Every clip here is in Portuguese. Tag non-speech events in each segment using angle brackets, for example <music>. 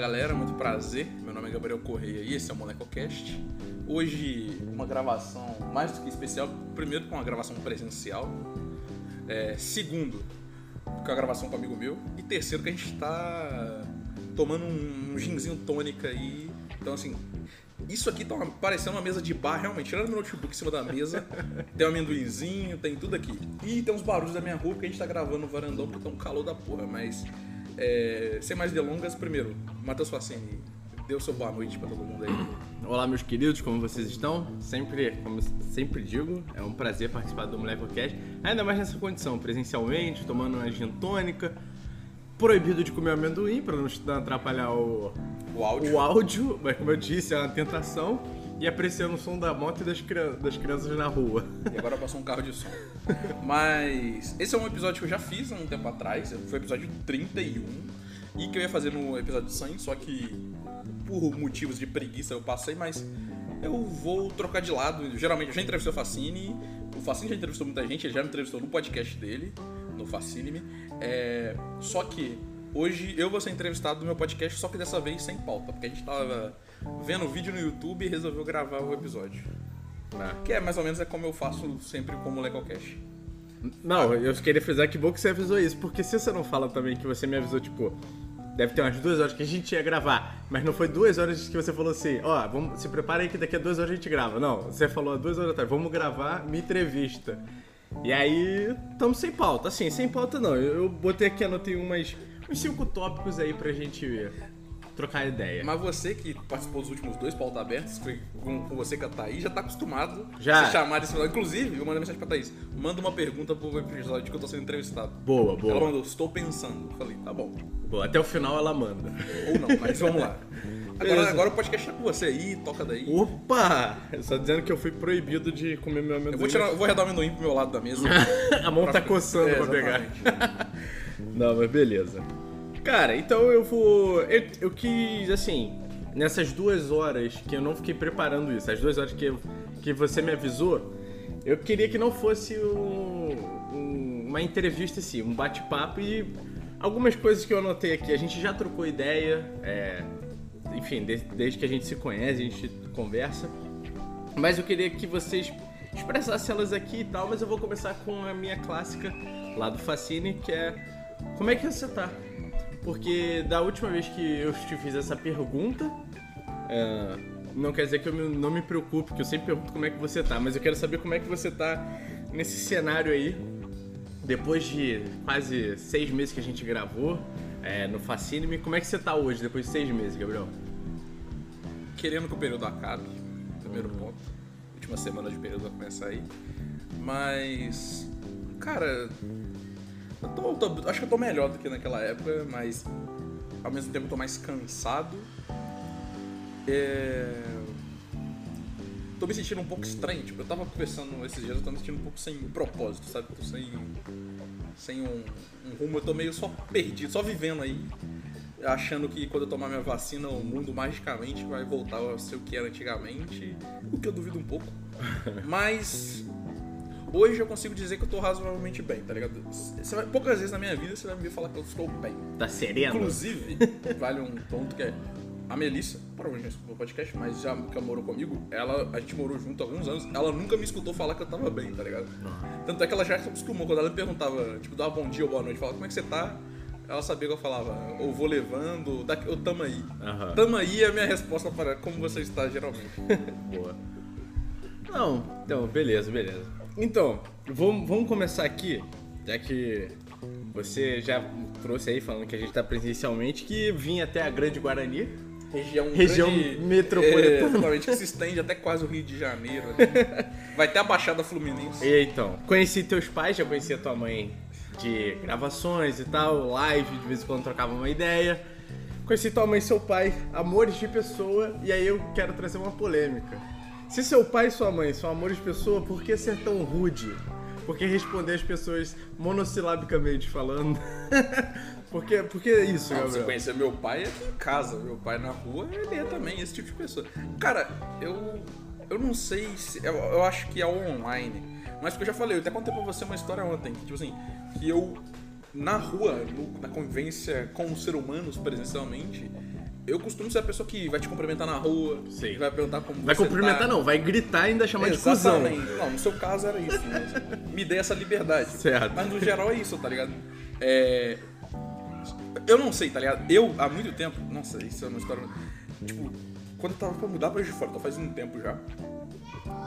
galera, muito prazer. Meu nome é Gabriel Correia e esse é o MolecoCast. Hoje, uma gravação mais do que especial. Primeiro, com uma gravação presencial. É, segundo, com uma gravação com um amigo meu. E terceiro, que a gente tá tomando um, um ginzinho tônica aí. Então, assim, isso aqui tá uma- parecendo uma mesa de bar, realmente. Tirando meu notebook em cima da mesa, <laughs> tem um amendoinzinho, tem tudo aqui. E tem uns barulhos da minha rua porque a gente tá gravando no varandão porque tá um calor da porra. Mas, é, sem mais delongas, primeiro, Matheus Facini, dê o seu boa noite pra todo mundo aí. Olá, meus queridos, como vocês estão? Sempre, como sempre digo, é um prazer participar do MolecoCast, ainda mais nessa condição, presencialmente, tomando uma gin tônica, proibido de comer amendoim para não atrapalhar o, O áudio. o áudio, mas como eu disse, é uma tentação, e apreciando o som da moto e das, das crianças na rua. E agora passou um carro de som. Mas esse é um episódio que eu já fiz há um tempo atrás. Foi o episódio 31. E que eu ia fazer no episódio 100, só que por motivos de preguiça eu passei, mas eu vou trocar de lado. Geralmente eu já entrevistei o Facine. O Facine já entrevistou muita gente, ele já me entrevistou no podcast dele, no Facine-me. É, só que hoje eu vou ser entrevistado no meu podcast, só que dessa vez sem pauta, porque a gente tava vendo o vídeo no YouTube e resolveu gravar o episódio. Que é mais ou menos é como eu faço sempre com o LegalCast. Não, eu queria frisar que bom que você avisou isso, porque se você não fala também que você me avisou, tipo, deve ter umas duas horas que a gente ia gravar, mas não foi duas horas que você falou assim, ó, vamos, se prepara aí que daqui a duas horas a gente grava. Não, você falou duas horas atrás, vamos gravar minha entrevista. E aí, estamos sem pauta. Assim, sem pauta não, eu, eu botei aqui, anotei umas, uns cinco tópicos aí pra gente trocar ideia. Mas você que participou dos últimos dois pauta abertos, foi com, com você que a Thaís, já tá acostumado Já. a ser chamado esse Inclusive, eu mandei mensagem pra Thaís, manda uma pergunta pro episódio que eu tô sendo entrevistado. Boa, Ela boa. mandou, estou pensando. Eu Falei, tá bom. Boa, até o final ela manda. Ou não, mas vamos lá. <laughs> Agora, agora o podcast tá com você aí, toca daí. Opa! Só dizendo que eu fui proibido de comer meu amendoim. Eu vou, tirar, eu vou arredar o amendoim pro meu lado da mesa. <laughs> A mão tá Pra- coçando É, pra pegar. <laughs> Não, mas beleza. Cara, então eu vou. Eu, eu quis, assim, nessas duas horas que eu não fiquei preparando isso, as duas horas que, que você me avisou, eu queria que não fosse um- um- uma entrevista assim, um bate-papo e algumas coisas que eu anotei aqui. A gente já trocou ideia, é, enfim, desde, desde que a gente se conhece, a gente conversa. Mas eu queria que vocês expressassem elas aqui e tal, mas eu vou começar com a minha clássica lá do Facine, que é como é que você tá? Porque da última vez que eu te fiz essa pergunta, é, não quer dizer que eu não me preocupe, que eu sempre pergunto como é que você tá, mas eu quero saber como é que você tá nesse cenário aí, depois de quase seis meses que a gente gravou é, no Facine, como é que você tá hoje, depois de seis meses, Gabriel? querendo que o período acabe, primeiro ponto. Última semana de período vai começar aí. Mas, cara, eu tô, tô- acho que eu tô melhor do que naquela época, mas ao mesmo tempo eu tô mais cansado. É... Tô me sentindo um pouco estranho, tipo, eu tava conversando esses dias, eu tô me sentindo um pouco sem propósito, sabe? Tô sem, sem um, um rumo, eu tô meio só perdido, só vivendo aí achando que quando eu tomar minha vacina o mundo magicamente vai voltar a ser o que era antigamente, o que eu duvido um pouco. Mas hoje eu consigo dizer que eu tô razoavelmente bem, tá ligado? Vai- poucas vezes na minha vida você vai me ver falar que eu estou bem. Tá sereno? Inclusive, <laughs> vale um ponto que é a Melissa, provavelmente não escutou o podcast, mas já que morou comigo, ela, a gente morou junto há alguns anos, ela nunca me escutou falar que eu tava bem, tá ligado? Tanto é que ela já se acostumou, quando ela me perguntava, tipo, dava bom dia ou boa noite, falava, como é que você tá? Ela sabia que eu falava, ou vou levando, daqui, ou tamo aí. Aham. Tamo aí é a minha resposta para como você está geralmente. <laughs> Boa. Não, então, beleza, beleza. Então, vamos, vamos começar aqui, já que você já trouxe aí falando que a gente tá presencialmente, que vinha até a Grande Guarani. Região, Região grande, metropolitana. É, que se estende até quase o Rio de Janeiro. ali. <laughs> Vai até a Baixada Fluminense. E então, conheci teus pais, já conhecia tua mãe de gravações e tal, live, de vez em quando trocava uma ideia. Conheci tua mãe e seu pai, amores de pessoa, e aí eu quero trazer uma polêmica. Se seu pai e sua mãe são amores de pessoa, por que ser tão rude? Por que responder as pessoas monossilabicamente falando? <laughs> por que, por que isso, você Gabriel? conhecer meu pai aqui em casa, meu pai na rua, ele é também esse tipo de pessoa. Cara, eu eu não sei se eu, eu acho que é online, mas porque eu já falei, eu até contei pra você uma história ontem, que tipo assim, que eu na rua, no- na convivência com os seres humanos presencialmente, eu costumo ser a pessoa que vai te cumprimentar na rua, Sim. que vai perguntar como Vai você cumprimentar tá. não, vai gritar e ainda chamar de cuzão. Não, no seu caso era isso. Mas me dê essa liberdade. Certo. Mas no geral é isso, tá ligado? É... Eu não sei, tá ligado? Eu, há muito tempo... Nossa, isso é uma história... Tipo, quando eu tava pra mudar pra Juiz de Fora, então faz um tempo já.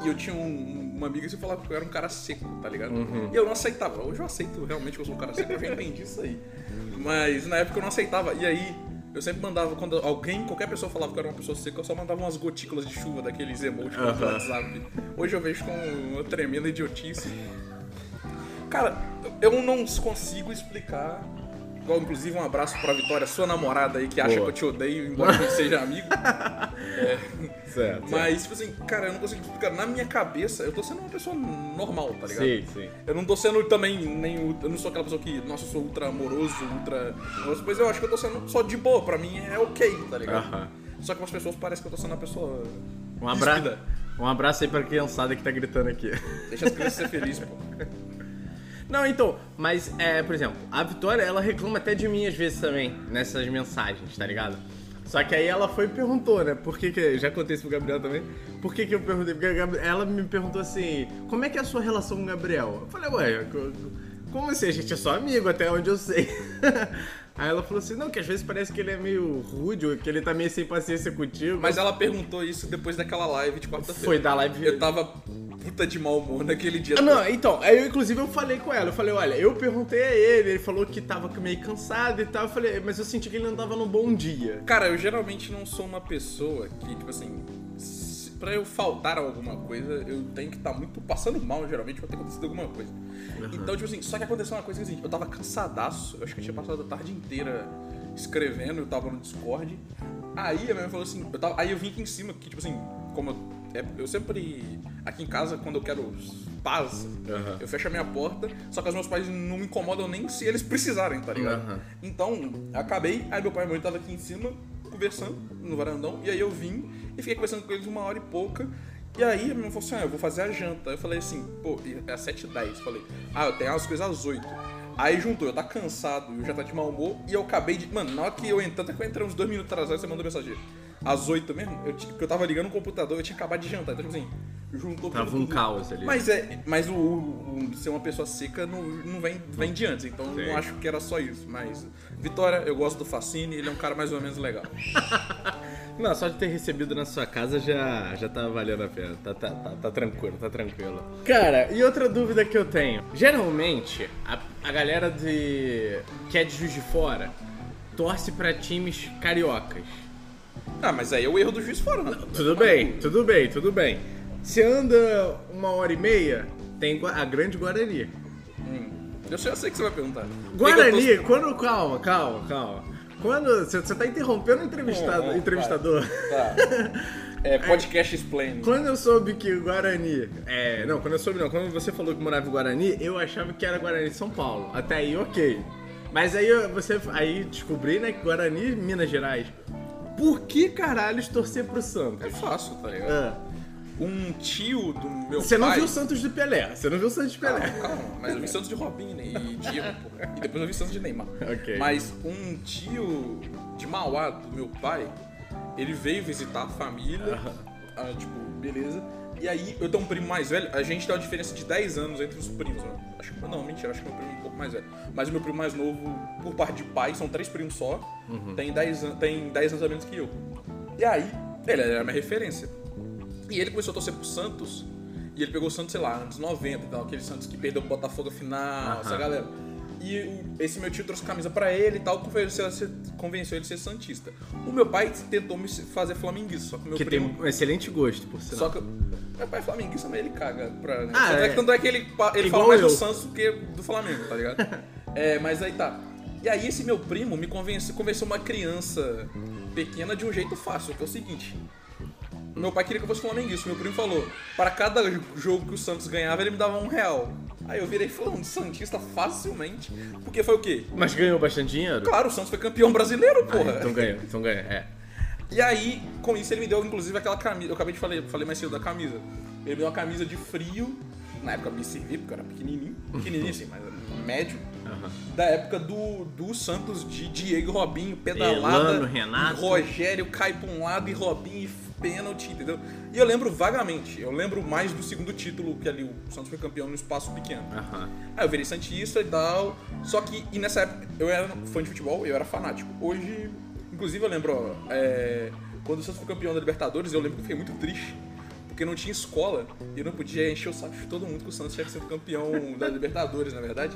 E eu tinha um- uma amiga que falava que eu era um cara seco, tá ligado? E eu não aceitava. Hoje eu aceito realmente que eu sou um cara seco, eu já entendi isso aí. Mas na época eu não aceitava. E aí, eu sempre mandava, quando alguém, qualquer pessoa falava que eu era uma pessoa seca, eu só mandava umas gotículas de chuva daqueles emojis do Aham. WhatsApp. Hoje eu vejo com uma tremenda idiotice. Cara, eu não consigo explicar. Igual, inclusive, um abraço pra Vitória, sua namorada aí, que acha Boa. que eu te odeio, embora a gente seja amigo. <laughs> Certo. Mas, tipo assim, cara, eu não consigo explicar. Na minha cabeça, eu tô sendo uma pessoa normal, tá ligado? Sim, sim. Eu não tô sendo também nem. Eu não sou aquela pessoa que, nossa, eu sou ultra amoroso, ultra. Mas eu acho que eu tô sendo só de boa. Pra mim é ok, tá ligado? Aham. Só que as pessoas parecem que eu tô sendo uma pessoa. Um abraço, um abraço aí pra criançada que tá gritando aqui. Deixa as crianças ser felizes, pô. <laughs> Não, então, mas, é, por exemplo, a Vitória, ela reclama até de mim às vezes também, nessas mensagens, tá ligado? Só que aí ela foi e perguntou, né? Por que que... Já contei isso pro Gabriel também. Por que que eu perguntei? Porque ela me perguntou assim, como é que é a sua relação com o Gabriel? Eu falei, ué, como assim? A gente é só amigo, até onde eu sei. <laughs> Aí ela falou assim, não, que às vezes parece que ele é meio rude, ou que ele tá meio sem paciência contigo. Mas ela perguntou isso depois daquela live de quarta-feira. Foi da live... Eu tava puta de mau humor naquele dia. Ah, não, então, aí eu, inclusive eu falei com ela, eu falei, olha, eu perguntei a ele, ele falou que tava meio cansado e tal, eu falei, mas eu senti que ele não tava num bom dia. Cara, eu geralmente não sou uma pessoa que, tipo assim, pra eu faltar alguma coisa, eu tenho que estar muito passando mal, geralmente, pra ter acontecido alguma coisa. Então, tipo assim, só que aconteceu uma coisa que, assim, eu tava cansadaço, eu acho que eu tinha passado a tarde inteira escrevendo, eu tava no Discord. Aí a minha mãe falou assim, eu tava, aí eu vim aqui em cima, que, tipo assim, como eu, é, eu sempre, aqui em casa, quando eu quero paz, Aham. eu fecho a minha porta, só que os meus pais não me incomodam nem se eles precisarem, tá ligado? Aham. Então, acabei, aí meu pai e minha mãe estavam aqui em cima, conversando no varandão, e aí eu vim e fiquei conversando com eles uma hora e pouca. E aí a minha falou assim: ah, eu vou fazer a janta. Eu falei assim, pô, é às 7h10. Falei, ah, eu tenho as coisas às 8 Aí juntou, eu tá cansado, eu já tá de mau humor, e eu acabei de. Mano, na hora que eu entrei, até que eu entrei uns dois minutos atrás, você mandou mensagem. Às 8 mesmo, eu, porque eu tava ligando o computador, eu tinha acabado de jantar. Então, tipo assim, juntou Tava tudo, um tudo. caos ali. Mas é. Mas o, o- ser uma pessoa seca não, não vem, vem de antes, então Sim. não acho que era só isso. Mas. Vitória, eu gosto do Facine, ele é um cara mais ou menos legal. <laughs> Não, só de ter recebido na sua casa já, já tá valendo a pena. Tá, tá, tá, tá tranquilo, tá tranquilo. Cara, e outra dúvida que eu tenho. Geralmente, a, a galera de que é de Juiz de Fora torce pra times cariocas. Ah, mas aí é o erro do juiz fora, né? Tudo bem, tudo bem, tudo bem. Se anda uma hora e meia, tem a grande Guarani. Hum. Eu sei, eu sei que você vai perguntar. Guarani, tô- quando. Calma, calma, calma. Quando. Você, você tá interrompendo o entrevistado, É, é, entrevistador. Tá. <laughs> É podcast explain. Quando eu soube que o Guarani. É. Não, quando eu soube não. Quando você falou que morava em Guarani, eu achava que era Guarani de São Paulo. Até aí, ok. Mas aí você. Aí descobri, né, que Guarani, Minas Gerais. Por que caralhos torcer pro Santos? É fácil, tá ligado? Ah, Um tio do meu você não pai... viu o Santos de Pelé. Você não viu o Santos de Pelé. calma, mas eu vi Santos de Robinho e Diego. E depois eu vi Santos de Neymar. Ok. Mas um tio de Mauá, do meu pai, ele veio visitar a família. ah, tipo, beleza. E aí, eu tenho um primo mais velho, a gente tem uma diferença de 10 anos entre os primos, né? Acho que, não, mentira, acho que meu primo é um pouco mais velho. Mas o meu primo mais novo, por parte de pai, são três primos só, tem, 10, an- tem 10 anos a menos que eu. E aí, ele era a minha referência. E ele começou a torcer pro Santos. E ele pegou o Santos, sei lá, anos 90 e tal, aquele Santos que perdeu o Botafogo final, essa galera. E esse meu tio trouxe camisa pra ele e tal, convenceu, convenceu ele a ser Santista. O meu pai tentou me fazer flamenguista, só que meu Que tem primo. um excelente gosto, por sinal. Só que. Meu pai é flamenguista, mas ele caga pra. Ah, tanto, é. é. que- tanto é que ele, ele fala mais eu. do Santos do que do Flamengo, tá ligado? <laughs> é, mas aí tá. E aí esse meu primo me convenceu, convenceu uma criança pequena de um jeito fácil, que é o seguinte. Meu pai queria que eu fosse flamenguista. Meu primo falou: para cada jogo que o Santos ganhava, ele me dava um real. Aí eu virei falando Santista facilmente. Porque foi o quê? Mas ganhou bastante dinheiro? Claro, o Santos foi campeão brasileiro, porra. Ah, então ganhou, então ganhou, é. E aí, com isso, ele me deu, inclusive, aquela camisa. Eu acabei de falar, falei mais cedo da camisa. Ele me deu uma camisa de frio. Na época me servi, porque eu era pequenininho. Pequenininho assim, mas médio. Aham. da época do, do Santos de Diego e Robinho, pedalada. Elano, Renato. Rogério cai pra um lado e Robinho e pênalti, entendeu? E eu lembro vagamente, eu lembro mais do segundo título, que ali o Santos foi campeão no espaço pequeno. Aham. Aí eu virei Santista e tal. Só que, e nessa época, eu era fã de futebol, eu era fanático. Hoje, inclusive, eu lembro, ó, é, quando o Santos foi campeão da Libertadores, eu lembro que eu fiquei muito triste. Porque não tinha escola e eu não podia encher o saco de todo mundo que o Santos tinha sido campeão da Libertadores, na verdade.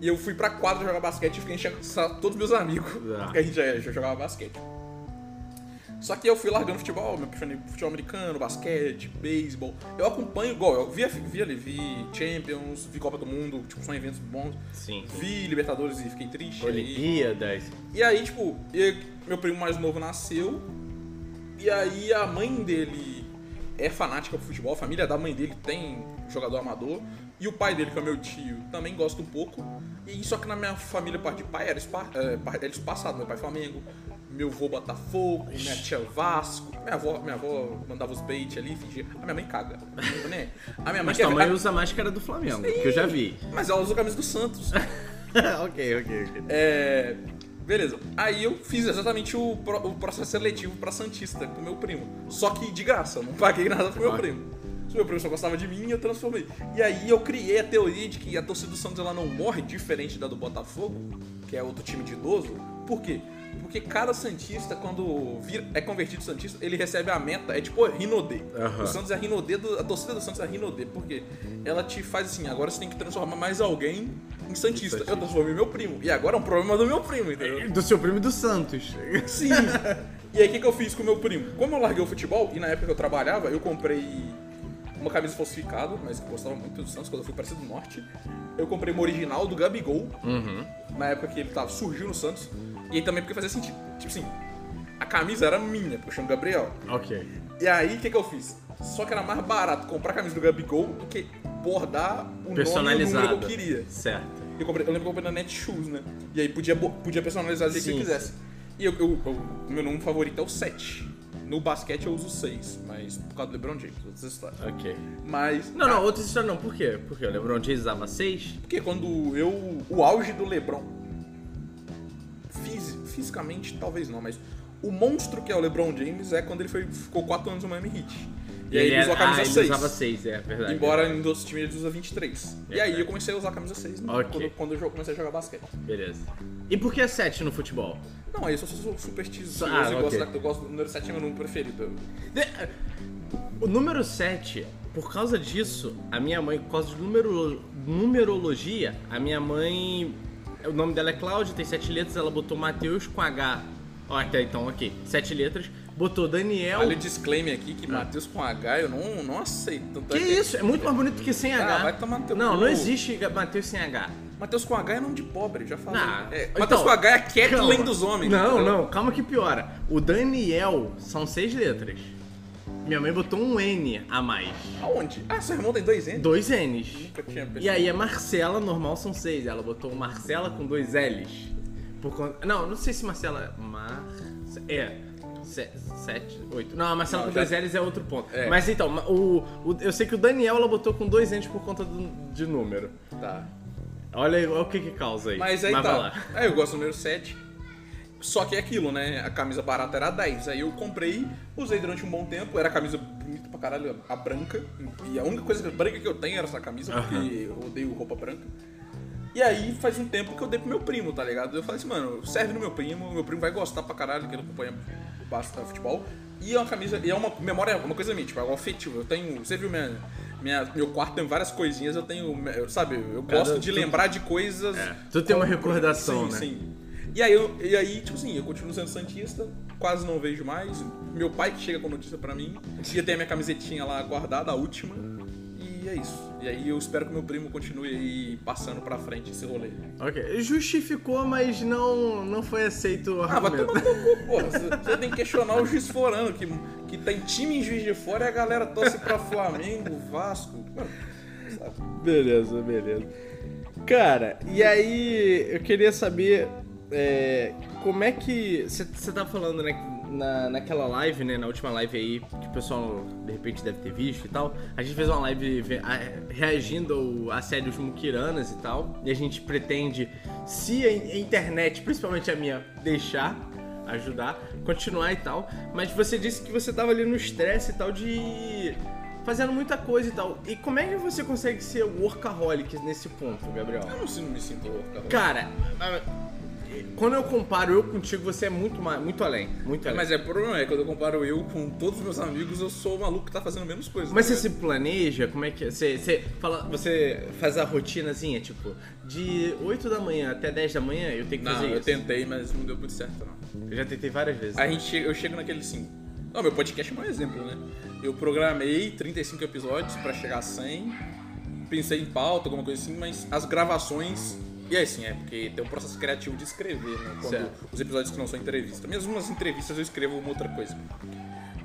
E eu fui pra quadra jogar basquete e fiquei enchendo todos os meus amigos. Ah. Porque a gente já, já jogava basquete. Só que eu fui largando futebol, me apaixonei por futebol americano, basquete, beisebol. Eu acompanho igual, eu vi, vi ali, vi Champions, vi Copa do Mundo, tipo, são eventos bons. Sim. Vi Libertadores e fiquei triste. Olimpíadas. E aí, tipo, e- meu primo mais novo nasceu. E aí a mãe dele é fanática por futebol, a família da mãe dele tem jogador amador. E o pai dele, que é meu tio, também gosta um pouco. E só que na minha família, parte de pai, era, espa, é, era espaçado. Meu pai Flamengo, meu avô Botafogo, minha tia Vasco. Minha avó, minha avó mandava os bait ali, fingia. A minha mãe caga. Aí. A minha mãe Mas tua mãe usa a máscara do Flamengo, que eu já vi. Mas ela usa a camisa do Santos. <laughs> ok, ok, ok. É. Beleza. Aí eu fiz exatamente o, pro- o processo seletivo pra Santista com meu primo. Só que de graça, eu não paguei nada pro meu Ah. primo. Se meu primo só gostava de mim, eu transformei. E aí eu criei a teoria de que a torcida do Santos ela não morre diferente da do Botafogo, que é outro time de idoso. Por quê? Porque cada Santista, quando vira- é convertido Santista, ele recebe a meta, é tipo Rinodê. Aham. O Santos é Rinodê, a torcida do Santos é Rinodê. Por quê? Ela te faz assim, agora você tem que transformar mais alguém em Santista. Santista. Eu transformei meu primo. E agora é um problema do meu primo, entendeu? Do seu primo e do Santos. Sim. E aí, o que, que eu fiz com o meu primo? Como eu larguei o futebol, e na época que eu trabalhava, eu comprei uma camisa falsificada, mas que eu gostava muito do Santos, quando eu fui para do Norte. Eu comprei uma original do Gabigol, Uhum. na época que ele tava, surgiu no Santos. E aí também porque fazia sentido. Tipo assim, a camisa era minha, porque eu chamo Gabriel. Ok. E aí, o que, que eu fiz? Só que era mais barato comprar a camisa do Gabigol do que bordar o nome e o número que eu queria. Certo. Eu, comprei, eu lembro que eu comprei na Netshoes, né? E aí podia, podia personalizar do jeito que eu quisesse. E eu, eu- eu- o meu número favorito é o 7. No basquete eu uso o 6, mas por causa do LeBron James, outras histórias. Ok. Mas. Não, não, outra história não. Por quê? Porque o LeBron James usava 6. Porque quando eu. O auge do LeBron. Fisi- fisicamente, talvez não, mas. O monstro que é o LeBron James é quando ele foi, ficou 4 anos no Miami Heat. E, aí ele usou a camisa ah, ele 6. usava 6, é verdade. Embora em outros times ele usa 23. E aí eu comecei a usar a camisa 6 né? Ok. quando, quando eu comecei a jogar basquete. Beleza. E por que 7 no futebol? Não, aí eu só sou supersticioso Ah, e ok. gosto, eu gosto do número 7 é meu número preferido. O número 7, por causa disso, a minha mãe, por causa de numero, numerologia, a minha mãe. O nome dela é Cláudia, tem sete letras, ela botou Matheus com H. Ó, até então, ok. Sete letras. Botou Daniel. Olha o disclaimer aqui que Matheus com H eu não, não aceito. Que é isso? É muito mais bonito que sem Ah, H. vai tomar teu Não, cu. não existe Matheus sem H. Matheus com H é nome de pobre, já falei. Ah, é, então, Matheus com H é a Kathleen calma. dos homens. Não, entendeu? não, calma que piora. O Daniel são seis letras. Minha mãe botou um N a mais. Aonde? Ah, seu irmão tem dois N? Dois N's. Nunca tinha E aí a Marcela normal são seis. Ela botou Marcela com dois L's. Por conta... Não, não sei se Marcela. Mar... É. Se- Sete, oito. Não, a Marcela Não, com já- dois L's é outro ponto. É. Mas então, o, o- eu sei que o Daniel ela botou com dois N's por conta do, de número. Tá. Olha aí, olha o que que causa aí. Mas aí vai tá. lá. Aí eu gosto do número 7. Só que é aquilo, né? A camisa barata era 10. Aí eu comprei, usei durante um bom tempo. Era a camisa bonita pra caralho, a branca. E a única coisa branca que eu tenho era essa camisa, porque eu odeio roupa branca. E aí faz um tempo que eu dei pro meu primo, tá ligado? Eu falei assim, mano, serve no meu primo, meu primo vai gostar pra caralho, que ele acompanha bastante futebol. E é uma camisa, e é uma memória, uma coisa minha, tipo, é algo afetivo. Eu tenho, você viu minha, minha, meu quarto tem várias coisinhas, eu tenho, eu- sabe, eu Cada- gosto de tudo- lembrar de coisas. É, tudo tem uma recordação, sim, né? Sim, E aí, eu, e aí, tipo assim, eu continuo sendo Santista, quase não vejo mais. Meu pai que chega com notícia pra mim. E eu tenho a minha camisetinha lá guardada, a última. E é isso. E aí eu espero que meu primo continue aí passando pra frente esse rolê. Ok. Justificou, mas não, não foi aceito o Ah, vai argumento. tomar no teu cu, porra. Você- Você tem que questionar o juiz forano, que, que tem time em juiz de fora e a galera torce pra Flamengo, Vasco. Mano? Beleza, beleza. Cara, e aí eu queria saber é, como é que. Você tava falando, né? na, naquela live, né? Na última live aí, que o pessoal de repente deve ter visto e tal. A gente fez uma live reagindo ao assédios muquiranas e tal. E a gente pretende, se a in- a internet, principalmente a minha, deixar ajudar, continuar e tal. Mas você disse que você tava ali no estresse e tal de. Fazendo muita coisa e tal. E como é que você consegue ser workaholic nesse ponto, Gabriel? Eu não, sei- não me sinto louco, Cara, quando eu comparo eu contigo, você é muito, muito além. Muito além. Mas é, o problema é, quando eu comparo eu com todos os meus amigos, eu sou o maluco que tá fazendo menos coisas. Mas tá você se planeja? Como é que é? Você, você, fala, você faz a rotinazinha, tipo, de 8 da manhã até 10 da manhã eu tenho que Não, fazer eu isso. tentei, mas não deu muito certo, não. Eu já tentei várias vezes. A gente chega, eu chego naquele assim. Não, meu podcast é um exemplo, né? Eu programei 35 episódios pra chegar a 100. Pensei em pauta, alguma coisa assim, mas as gravações. E é assim, é porque tem um processo criativo de escrever, né? Quando Certo. os episódios que não são entrevista. Mesmo nas entrevistas eu escrevo uma outra coisa.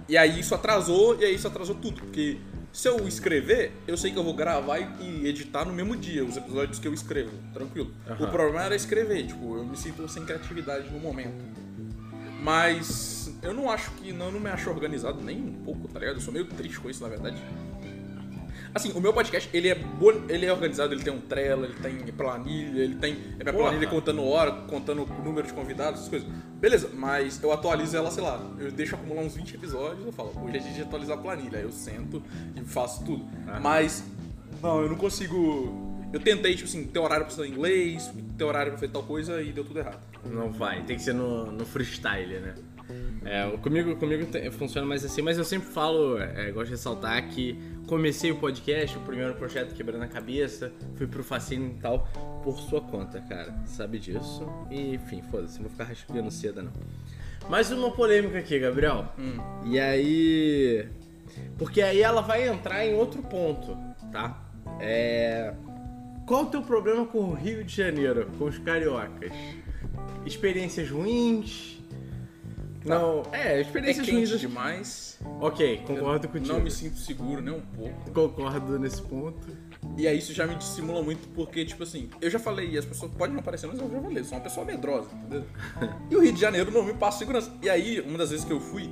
E aí isso atrasou, e aí isso atrasou tudo, porque se eu escrever, eu sei que eu vou gravar e editar no mesmo dia os episódios que eu escrevo, tranquilo. Aham. O problema era escrever, tipo, eu me sinto sem criatividade no momento. Mas eu não acho que. Não, não me acho organizado nem um pouco, tá ligado? Eu sou meio triste com isso, na verdade. Assim, o meu podcast, ele é, ele é organizado, ele tem um Trello, ele tem planilha, ele tem é minha Porra. planilha contando hora, contando o número de convidados, essas coisas. Beleza, mas eu atualizo ela, sei lá, eu deixo acumular uns 20 episódios, eu falo, hoje é dia de atualizar a planilha, aí eu sento e faço tudo. Aham. Mas, não, eu não consigo... Eu tentei, tipo assim, ter horário pra estudar inglês, ter horário pra fazer tal coisa e deu tudo errado. Não vai, tem que ser no, no freestyle, né? É, comigo, comigo funciona mais assim, mas eu sempre falo, é, gosto de ressaltar que comecei o podcast, o primeiro projeto quebrando a cabeça, fui pro Facine e tal, por sua conta, cara. Sabe disso? E, enfim, foda-se, não vou ficar rasgando seda, não. Mais uma polêmica aqui, Gabriel. E aí. Porque aí ela vai entrar em outro ponto, tá? É. Qual o teu problema com o Rio de Janeiro, com os cariocas? Experiências ruins? Não, é, É experiências quente ruins. demais. Ok, concordo Eu contigo. Não me sinto seguro nem um pouco. Concordo nesse ponto. E aí isso já me estimula muito porque, tipo assim, eu já falei, e as pessoas podem não parecer, mas eu já falei, eu sou uma pessoa medrosa, entendeu? <laughs> e o Rio de Janeiro não me passa segurança. E aí, uma das vezes que eu fui,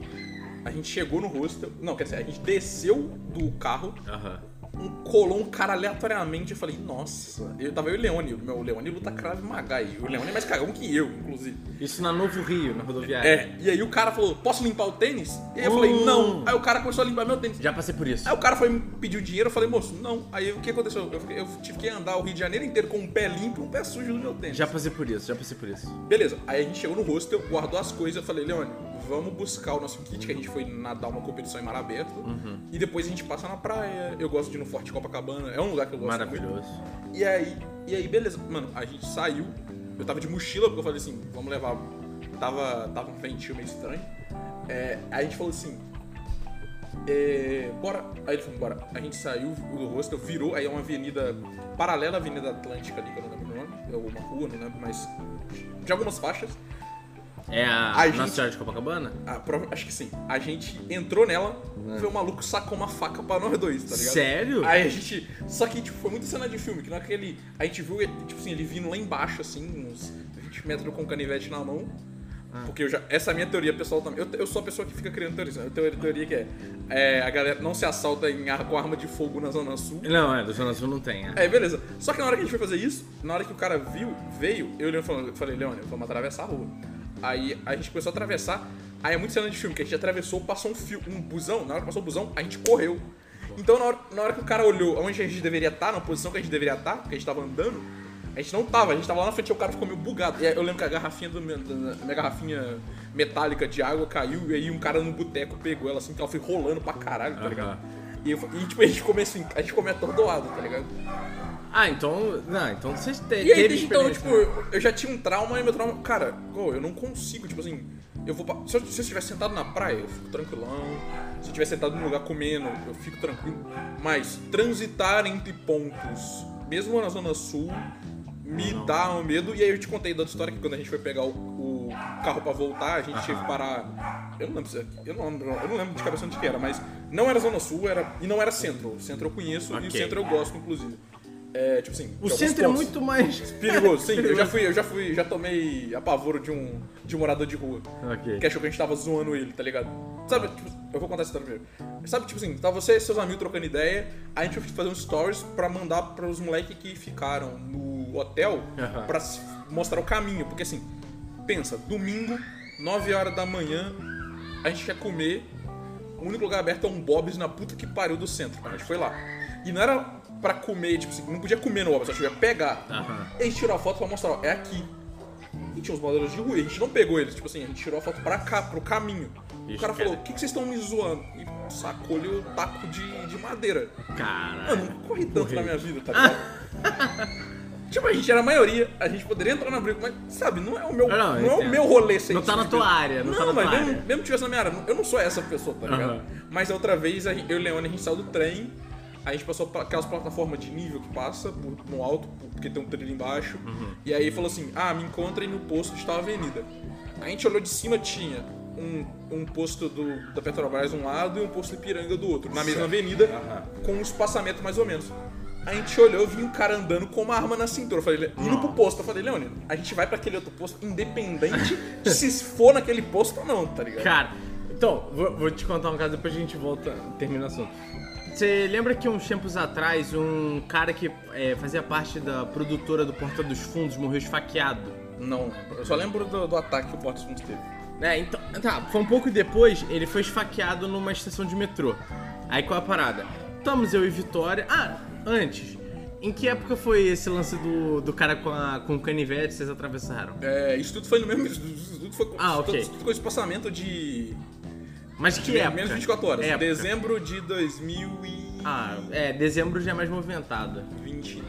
a gente chegou no hostel, não, quer dizer, a gente desceu do carro, Aham. um, colou um cara aleatoriamente, eu falei, nossa, eu tava eu e o Leone, o meu Leone luta Krav Maga, e o Leone é mais cagão que eu, inclusive. Isso na Novo Rio, na rodoviária. É, e aí o cara falou, posso limpar o tênis? E aí eu falei, Hum. não. Aí o cara começou a limpar meu tênis. Já passei por isso. Aí o cara foi me pedir o dinheiro, eu falei, moço, não. Aí o que aconteceu? Eu, fiquei- eu tive que andar o Rio de Janeiro inteiro com um pé limpo e um pé sujo no meu tênis. Já passei por isso, já passei por isso. Beleza, aí a gente chegou no hostel, guardou as coisas, eu falei, Leone, vamos buscar o nosso kit, que a gente foi nadar uma competição em mar aberto. Uhum. E depois a gente passa na praia. Eu gosto de ir no Forte Copacabana, é um lugar que eu gosto. Maravilhoso. muito. E aí, e aí, beleza, mano, a gente saiu. Eu tava de mochila, porque eu falei assim, vamos levar. Tava, tava um ventinho meio estranho. É, a gente falou assim. É, bora. Aí ele falou, bora. A gente saiu do hostel, virou, aí é uma avenida paralela à Avenida Atlântica ali, que eu não lembro o nome. É uma rua, não lembro, mas. De algumas faixas. É a, A Nossa Senhora de Copacabana? Ah, prova- acho que sim. A gente entrou nela, veio o maluco sacou uma faca pra nós dois, tá ligado? Sério? Aí a gente. Só que, tipo, foi muita cena de filme, que naquele. A gente viu, tipo assim, ele vindo lá embaixo, assim, uns 20 metros com um canivete na mão. Porque eu já. Essa é a minha teoria pessoal também. Eu, eu sou a pessoa que fica criando teorias. né? Eu tenho a teoria que é, é, A galera não se assalta em, com arma de fogo na Zona Sul. Não, é, do Zona Sul não tem, é. É, beleza. Só que na hora que a gente foi fazer isso, na hora que o cara viu, veio, eu olhei e falei, falei, Leone, vamos atravessar a rua. Aí a gente começou a atravessar, aí é muito cena de filme, que a gente atravessou, passou um fio, um busão, na hora que passou o busão, a gente correu. Então na hora, na hora que o cara olhou onde a gente deveria estar, na posição que a gente deveria estar, porque a gente tava andando, a gente não tava, a gente tava lá na frente e o cara ficou meio bugado. E aí eu lembro que a garrafinha do meu, da minha garrafinha metálica de água caiu, e aí um cara no boteco pegou ela assim, que ela foi rolando pra caralho, tá ligado? E, eu- e, tipo, a gente assim, a gente meio atordoado, tá ligado? Ah, então. Não, então vocês te, E aí, teve desde então, tipo, né? eu já tinha um trauma e meu trauma. Cara, eu não consigo, tipo assim. Eu vou. Se eu, se eu estiver sentado na praia, eu fico tranquilão. Se eu estiver sentado num lugar comendo, eu fico tranquilo. Mas transitar entre pontos, mesmo na Zona Sul, me dá um medo. E aí eu te contei da história que quando a gente foi pegar o, o carro pra voltar, a gente teve que parar. Eu não lembro eu não lembro, eu não lembro de cabeça onde que era, mas não era Zona Sul, era. E não era centro. O centro eu conheço e Ok. o centro eu gosto, inclusive. É, tipo assim. O centro é muito mais. <laughs> Perigoso, sim. Eu já fui, eu já fui, já tomei apavoro de um, de um morador de rua. Ok. Que achou que a gente tava zoando ele, tá ligado? Sabe, tipo, eu vou contar essa história primeiro. Sabe, tipo assim, tá você e seus amigos trocando ideia, a gente foi fazer um stories pra mandar pros moleques que ficaram no hotel Aham. pra se- mostrar o caminho. Porque assim, pensa, domingo, 9 horas da manhã, a gente quer comer. O único lugar aberto é um Bob's na puta que pariu do centro. A gente foi lá. E não era pra comer, tipo assim, não podia comer no Bob's, a gente ia pegar. Aham. E a gente tirou a foto pra mostrar, ó, é aqui. E tinha os modelos de rua, e a gente não pegou eles, tipo assim, a gente tirou a foto pra cá, pro caminho. o Isso, cara falou, o que, que vocês estão me zoando? E sacou-lhe o taco de, de madeira. Cara. Eu não corri tanto Corri. na minha vida, tá ligado? <laughs> tipo, a gente era a maioria, a gente poderia entrar na briga, mas, sabe, não é o meu, Não, não, é o entendo. meu rolê sem Não tá na tua área, não tá na mas tua mesmo, mesmo que tivesse na minha área, eu não sou essa pessoa, tá ligado? Aham. Mas a outra vez, a gente- eu e o Leone, a gente saiu do trem, a gente passou por aquelas plataformas de nível que passa por, no alto, por- porque tem um trilho embaixo. Uhum. E aí falou assim: ah, me encontrem no posto de tal avenida. A gente olhou de cima, tinha um, um posto do, da Petrobras de um lado e um posto Ipiranga do outro, na mesma avenida, Aham. com um espaçamento mais ou menos. A gente olhou, vi um cara andando com uma arma na cintura. Eu falei, indo pro posto. Eu falei, Leone, a gente vai pra aquele outro posto, independente de se for naquele posto ou não, tá ligado? Cara, então, vou, vou te contar um caso, depois a gente volta, termina o assunto. Você lembra que uns tempos atrás, um cara que é, fazia parte da produtora do Porta dos Fundos morreu esfaqueado? Não, eu só lembro do, do ataque que o Portos Fundos teve. É, então, tá, foi um pouco depois, ele foi esfaqueado numa estação de metrô. Aí qual é a parada? Estamos eu e Vitória. Ah, antes, em que época foi esse lance do, do cara com, a, com o canivete vocês atravessaram? É, isso tudo foi no mesmo. <laughs> Isso tudo foi com, Ah, isso ok. tudo com espaçamento de. Mas que época? menos de 24 horas. Época. Dezembro de 2020. Ah, é, dezembro já é mais movimentado.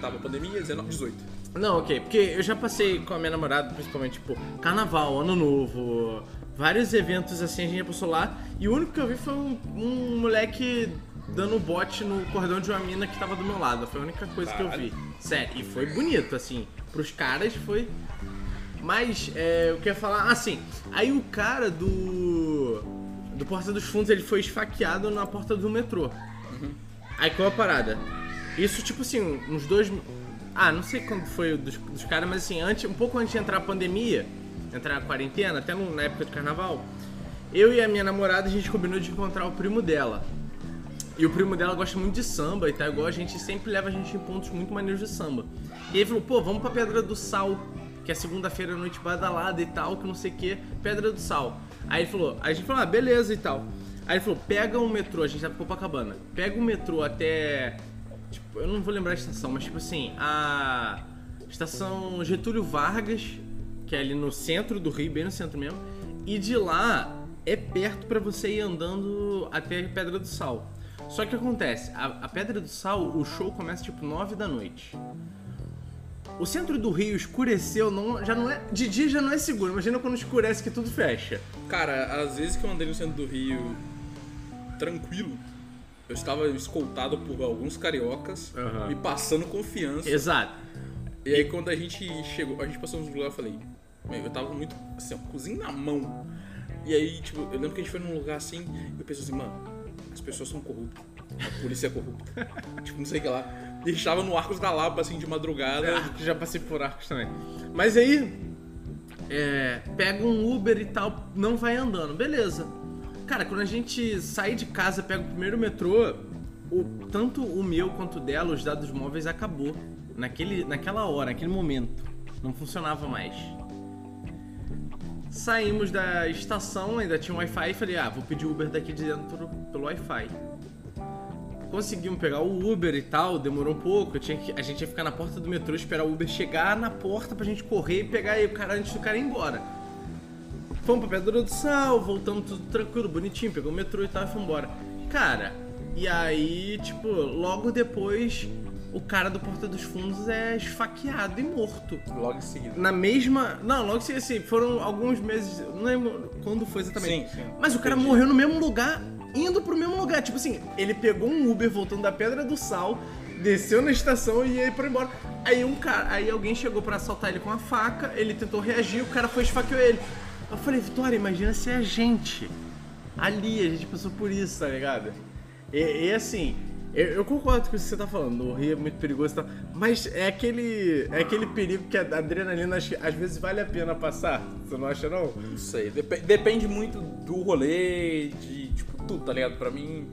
Tava a pandemia, 19, 18. Não, ok, porque eu já passei com a minha namorada, principalmente, tipo, carnaval, ano novo, vários eventos assim, a gente já passou lá, e o único que eu vi foi um, um moleque dando bote no cordão de uma mina que tava do meu lado. Foi a única coisa que eu vi. Sério, e foi bonito, assim. Pros caras foi. Mas, é, eu queria falar, assim, aí o cara do. Do Porta dos Fundos, ele foi esfaqueado na porta do metrô. Aí qual a parada? Isso, tipo assim, uns dois. Ah, não sei quando foi dos, dos caras, mas assim, antes, um pouco antes de entrar a pandemia, entrar a quarentena, até no- na época de carnaval, eu e a minha namorada, a gente combinou de encontrar o primo dela. E o primo dela gosta muito de samba e tá igual a gente sempre leva a gente em pontos muito maneiros de samba. E ele falou, pô, vamos pra Pedra do Sal, que é segunda-feira à noite badalada e tal, que não sei o que, Pedra do Sal. Aí ele falou, a gente falou, ah, beleza e tal. Aí ele falou, pega um metrô, a gente tá em Copacabana, pega um metrô até. Tipo, eu não vou lembrar a estação, mas tipo assim, a estação Getúlio Vargas, que é ali no centro do Rio, bem no centro mesmo, e de lá é perto pra você ir andando até a Pedra do Sal. Só o que acontece, a, a Pedra do Sal, o show começa tipo 9 da noite. O centro do Rio escureceu, não, já não é. De dia já não é seguro. Imagina quando escurece que tudo fecha. Cara, às vezes que eu andei no centro do Rio tranquilo, eu estava escoltado por alguns cariocas, Aham. me passando confiança. Exato. E aí quando a gente chegou, a gente passou nos lugares, eu falei, eu tava muito, assim, ó, cozinho na mão. E aí, tipo, eu lembro que a gente foi num lugar assim, e eu pensei assim, mano, as pessoas são corruptas. A polícia é corrupta. <laughs> tipo, não sei o que lá. E a gente tava no Arcos da Lapa, assim, de madrugada. Ah, já passei por arcos também. Mas aí, é, pega um Uber e tal, não vai andando, beleza. Cara, quando a gente sai de casa, pega o primeiro metrô, o, tanto o meu quanto o dela, os dados móveis acabou. Naquele, naquela hora, naquele momento. Não funcionava mais. Saímos da estação, ainda tinha um Wi-Fi e falei, ah, vou pedir Uber daqui de dentro pelo Wi-Fi. Conseguimos pegar o Uber e tal, demorou um pouco. que- a gente ia ficar na porta do metrô, esperar o Uber chegar na porta pra gente correr e pegar o cara antes do cara ir embora. Fomos pra Pedra do Sal, voltamos tudo tranquilo, bonitinho, pegou o metrô e tal e fomos embora. Cara, e aí, tipo, logo depois, o cara do Porta dos Fundos é esfaqueado e morto. Logo em seguida. Na mesma. Não, logo assim, assim, foram alguns meses. Não lembro quando foi exatamente. Sim, sim. Mas o cara Entendi. morreu no mesmo lugar, indo pro mesmo lugar. Tipo assim, ele pegou um Uber voltando da Pedra do Sal, desceu na estação e ia pra embora. Aí um cara. Aí alguém chegou pra assaltar ele com a faca, ele tentou reagir, o cara foi e esfaqueou ele. Eu falei, Vitória, imagina se é a gente. Ali, a gente passou por isso, tá ligado? E, e assim, Eu, eu concordo com o que você tá falando, o Rio é muito perigoso e tal, mas é aquele, é aquele perigo que a adrenalina às vezes vale a pena passar, você não acha não? Não sei, dep depende muito do rolê, de tipo, tudo, tá ligado? Pra mim,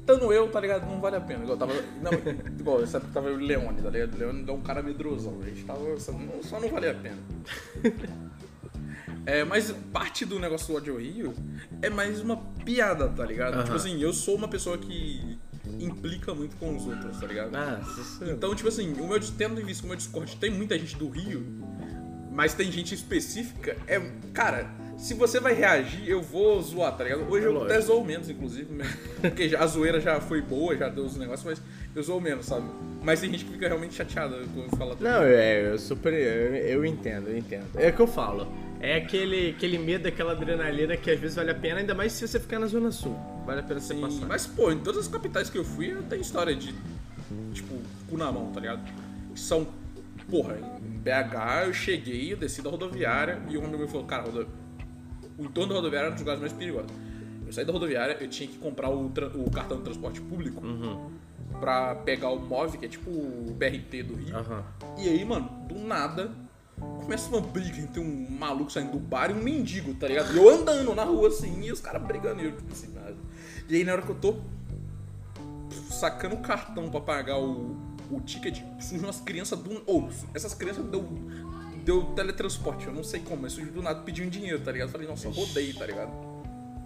estando eu, tá ligado? Não vale a pena. Igual tava. Não, <laughs> igual, essa época tava o Leone, tá ligado? O Leone é um cara medrosão. A gente tava. Só não, só não valia a pena. <laughs> É, mas parte do negócio do Audio Rio é mais uma piada, tá ligado? Tipo assim, eu sou uma pessoa que implica muito com os outros, tá ligado? Ah, é- Então, tipo assim, o meu, tendo em vista que o meu Discord tem muita gente do Rio, mas tem gente específica, é. Cara, se você vai reagir, eu vou zoar, tá ligado? Hoje É eu lógico. até zoo menos, inclusive, mesmo, porque a zoeira já foi boa, já deu os negócios, mas eu zoo menos, sabe? Mas tem gente que fica realmente chateada quando fala Não, é, eu super. Eu, eu entendo, eu entendo. É o que eu falo. É aquele, aquele medo, aquela adrenalina que às vezes vale a pena, ainda mais se você ficar na Zona Sul. Vale a pena você Sim, passar. mas, pô, em todas as capitais que eu fui, eu tenho história de, tipo, cu na mão, tá ligado? São, porra, em BH eu cheguei, eu desci da rodoviária e um amigo meu falou, cara, rodo... o entorno da rodoviária era um dos lugares mais perigosos. Eu saí da rodoviária, eu tinha que comprar o, o cartão de transporte público Uhum. pra pegar o MOV, que é tipo o BRT do Rio. Aham. E aí, mano, do nada, começa uma briga entre um maluco saindo do bar e um mendigo, tá ligado? E eu andando na rua assim, e os caras brigando, e eu, tipo assim, nada. E aí, na hora que eu tô sacando o cartão pra pagar o, o ticket, surgem umas crianças do. Ou, essas crianças deu, deu teletransporte, eu não sei como, mas surgiu do nada pedindo dinheiro, tá ligado? Eu falei, nossa, eu rodei, tá ligado?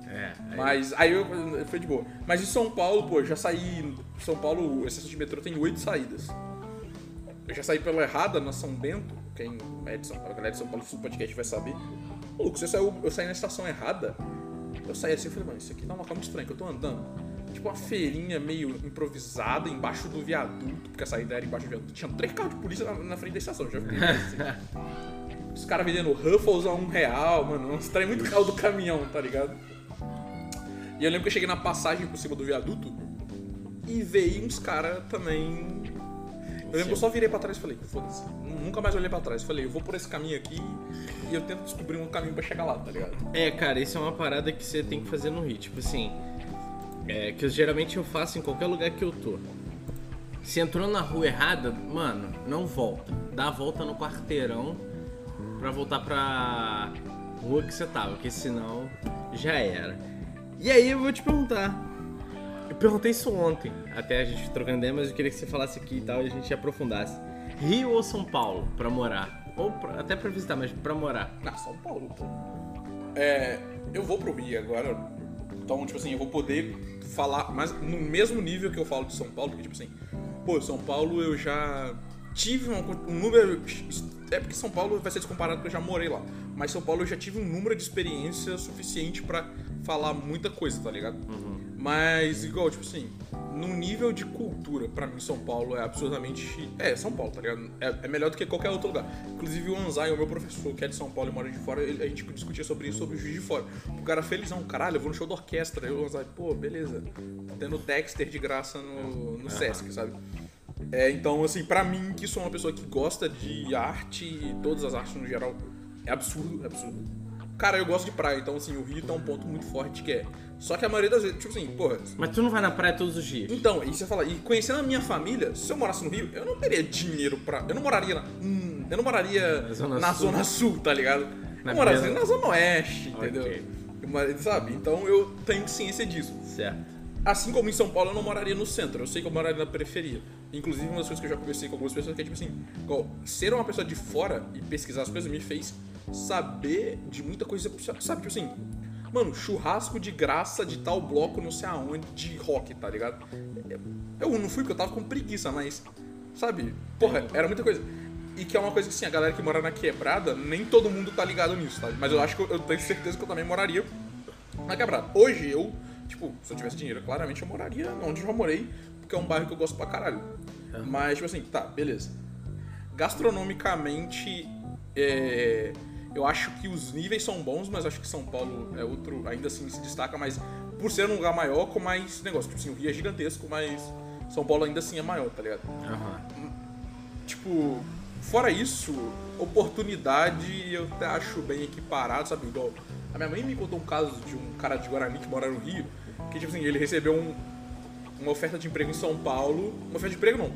É. aí- Mas aí eu, foi de boa. Mas em São Paulo, pô, eu já saí. São Paulo, estação de metrô tem oito saídas. Eu já saí pela errada na São Bento, quem é de São Paulo, a galera de São Paulo, o podcast vai saber. Ô, Lucas, você saiu, eu saí na estação errada. Eu saí assim e falei, mano, isso aqui tá uma calma estranha, que eu tô andando. Tipo uma feirinha meio improvisada embaixo do viaduto, porque a saída era embaixo do viaduto. Tinha três carros de polícia na, na frente da estação, já fiquei assim. <laughs> Os caras vendendo Ruffles a um real, mano. Uns trem muito carro do caminhão, tá ligado? E eu lembro que eu cheguei na passagem por cima do viaduto e veio uns caras também. Eu lembro que eu só virei pra trás e falei, foda-se. Nunca mais olhei pra trás. Falei, eu vou por esse caminho aqui e eu tento descobrir um caminho pra chegar lá, tá ligado? É, cara, isso é uma parada que você tem que fazer no Rio. Tipo assim, é, que geralmente eu faço em qualquer lugar que eu tô. Se entrou na rua errada, mano, não volta. Dá a volta no quarteirão pra voltar pra rua que você tava, porque senão já era. E aí eu vou te perguntar. Eu perguntei isso ontem, até a gente trocando ideia, mas eu queria que você falasse aqui e tal e a gente aprofundasse. Rio ou São Paulo pra morar? Ou pra- até pra visitar, mas pra morar. Na São Paulo, pô. É, eu vou pro Rio agora. Então, tipo assim, eu vou poder falar mas no mesmo nível que eu falo de São Paulo, porque, tipo assim, pô, São Paulo eu já tive um, um número. É porque São Paulo vai ser descomparado porque eu já morei lá. Mas São Paulo eu já tive um número de experiência suficiente pra falar muita coisa, tá ligado? Mas, igual, tipo assim, no nível de cultura, pra mim, São Paulo é absurdamente. É, São Paulo, tá ligado? É, é melhor do que qualquer outro lugar. Inclusive, o Anzai, o meu professor, que é de São Paulo e mora de fora, ele- a gente discutia sobre isso, sobre o Juiz de Fora. O cara felizão, caralho, eu vou no show da orquestra. Aí o Anzai, pô, beleza. Tá tendo Dexter de graça no, no Sesc, sabe? É, então, assim, pra mim, que sou uma pessoa que gosta de arte e todas as artes no geral, é absurdo, é absurdo. Cara, eu gosto de praia, então, assim, o Rio tem um ponto muito forte que é. Só que a maioria das vezes, tipo assim, porra, Mas tu não vai na praia todos os dias. então, e você fala, e conhecendo a minha família, se eu morasse no Rio, eu não teria dinheiro pra. Eu não moraria na. hum, eu não moraria Na Zona na Sul. Zona Sul, tá ligado? Na eu moraria na Zona Oeste, entendeu? Eu moraria- sabe? Então eu tenho ciência disso. Certo. Assim como em São Paulo eu não moraria no centro, eu sei que eu moraria na periferia. Inclusive, uma das coisas que eu já conversei com algumas pessoas que é tipo assim, ser uma pessoa de fora e pesquisar as coisas me fez saber de muita coisa, sabe, tipo assim, mano, churrasco de graça de tal bloco não sei aonde, de rock, tá ligado? Eu não fui porque eu tava com preguiça, mas, sabe, porra, era muita coisa. E que é uma coisa que, assim, a galera que mora na quebrada, nem todo mundo tá ligado nisso, sabe? Mas eu acho que eu, eu tenho certeza que eu também moraria na quebrada. Hoje eu, tipo, se eu tivesse dinheiro, claramente eu moraria onde eu já morei, porque é um bairro que eu gosto pra caralho. Mas, tipo assim, tá, beleza. Gastronomicamente, é, eu acho que os níveis são bons, mas acho que São Paulo é outro, ainda assim se destaca, mas por ser um lugar maior com mais negócio. Tipo assim, o Rio é gigantesco, mas São Paulo ainda assim é maior, tá ligado? Aham. tipo, fora isso, oportunidade eu até acho bem equiparado, sabe? Igual. A minha mãe me contou um caso de um cara de Guarani que mora no Rio, que tipo assim, ele recebeu um. uma oferta de emprego em São Paulo. Uma oferta de emprego não.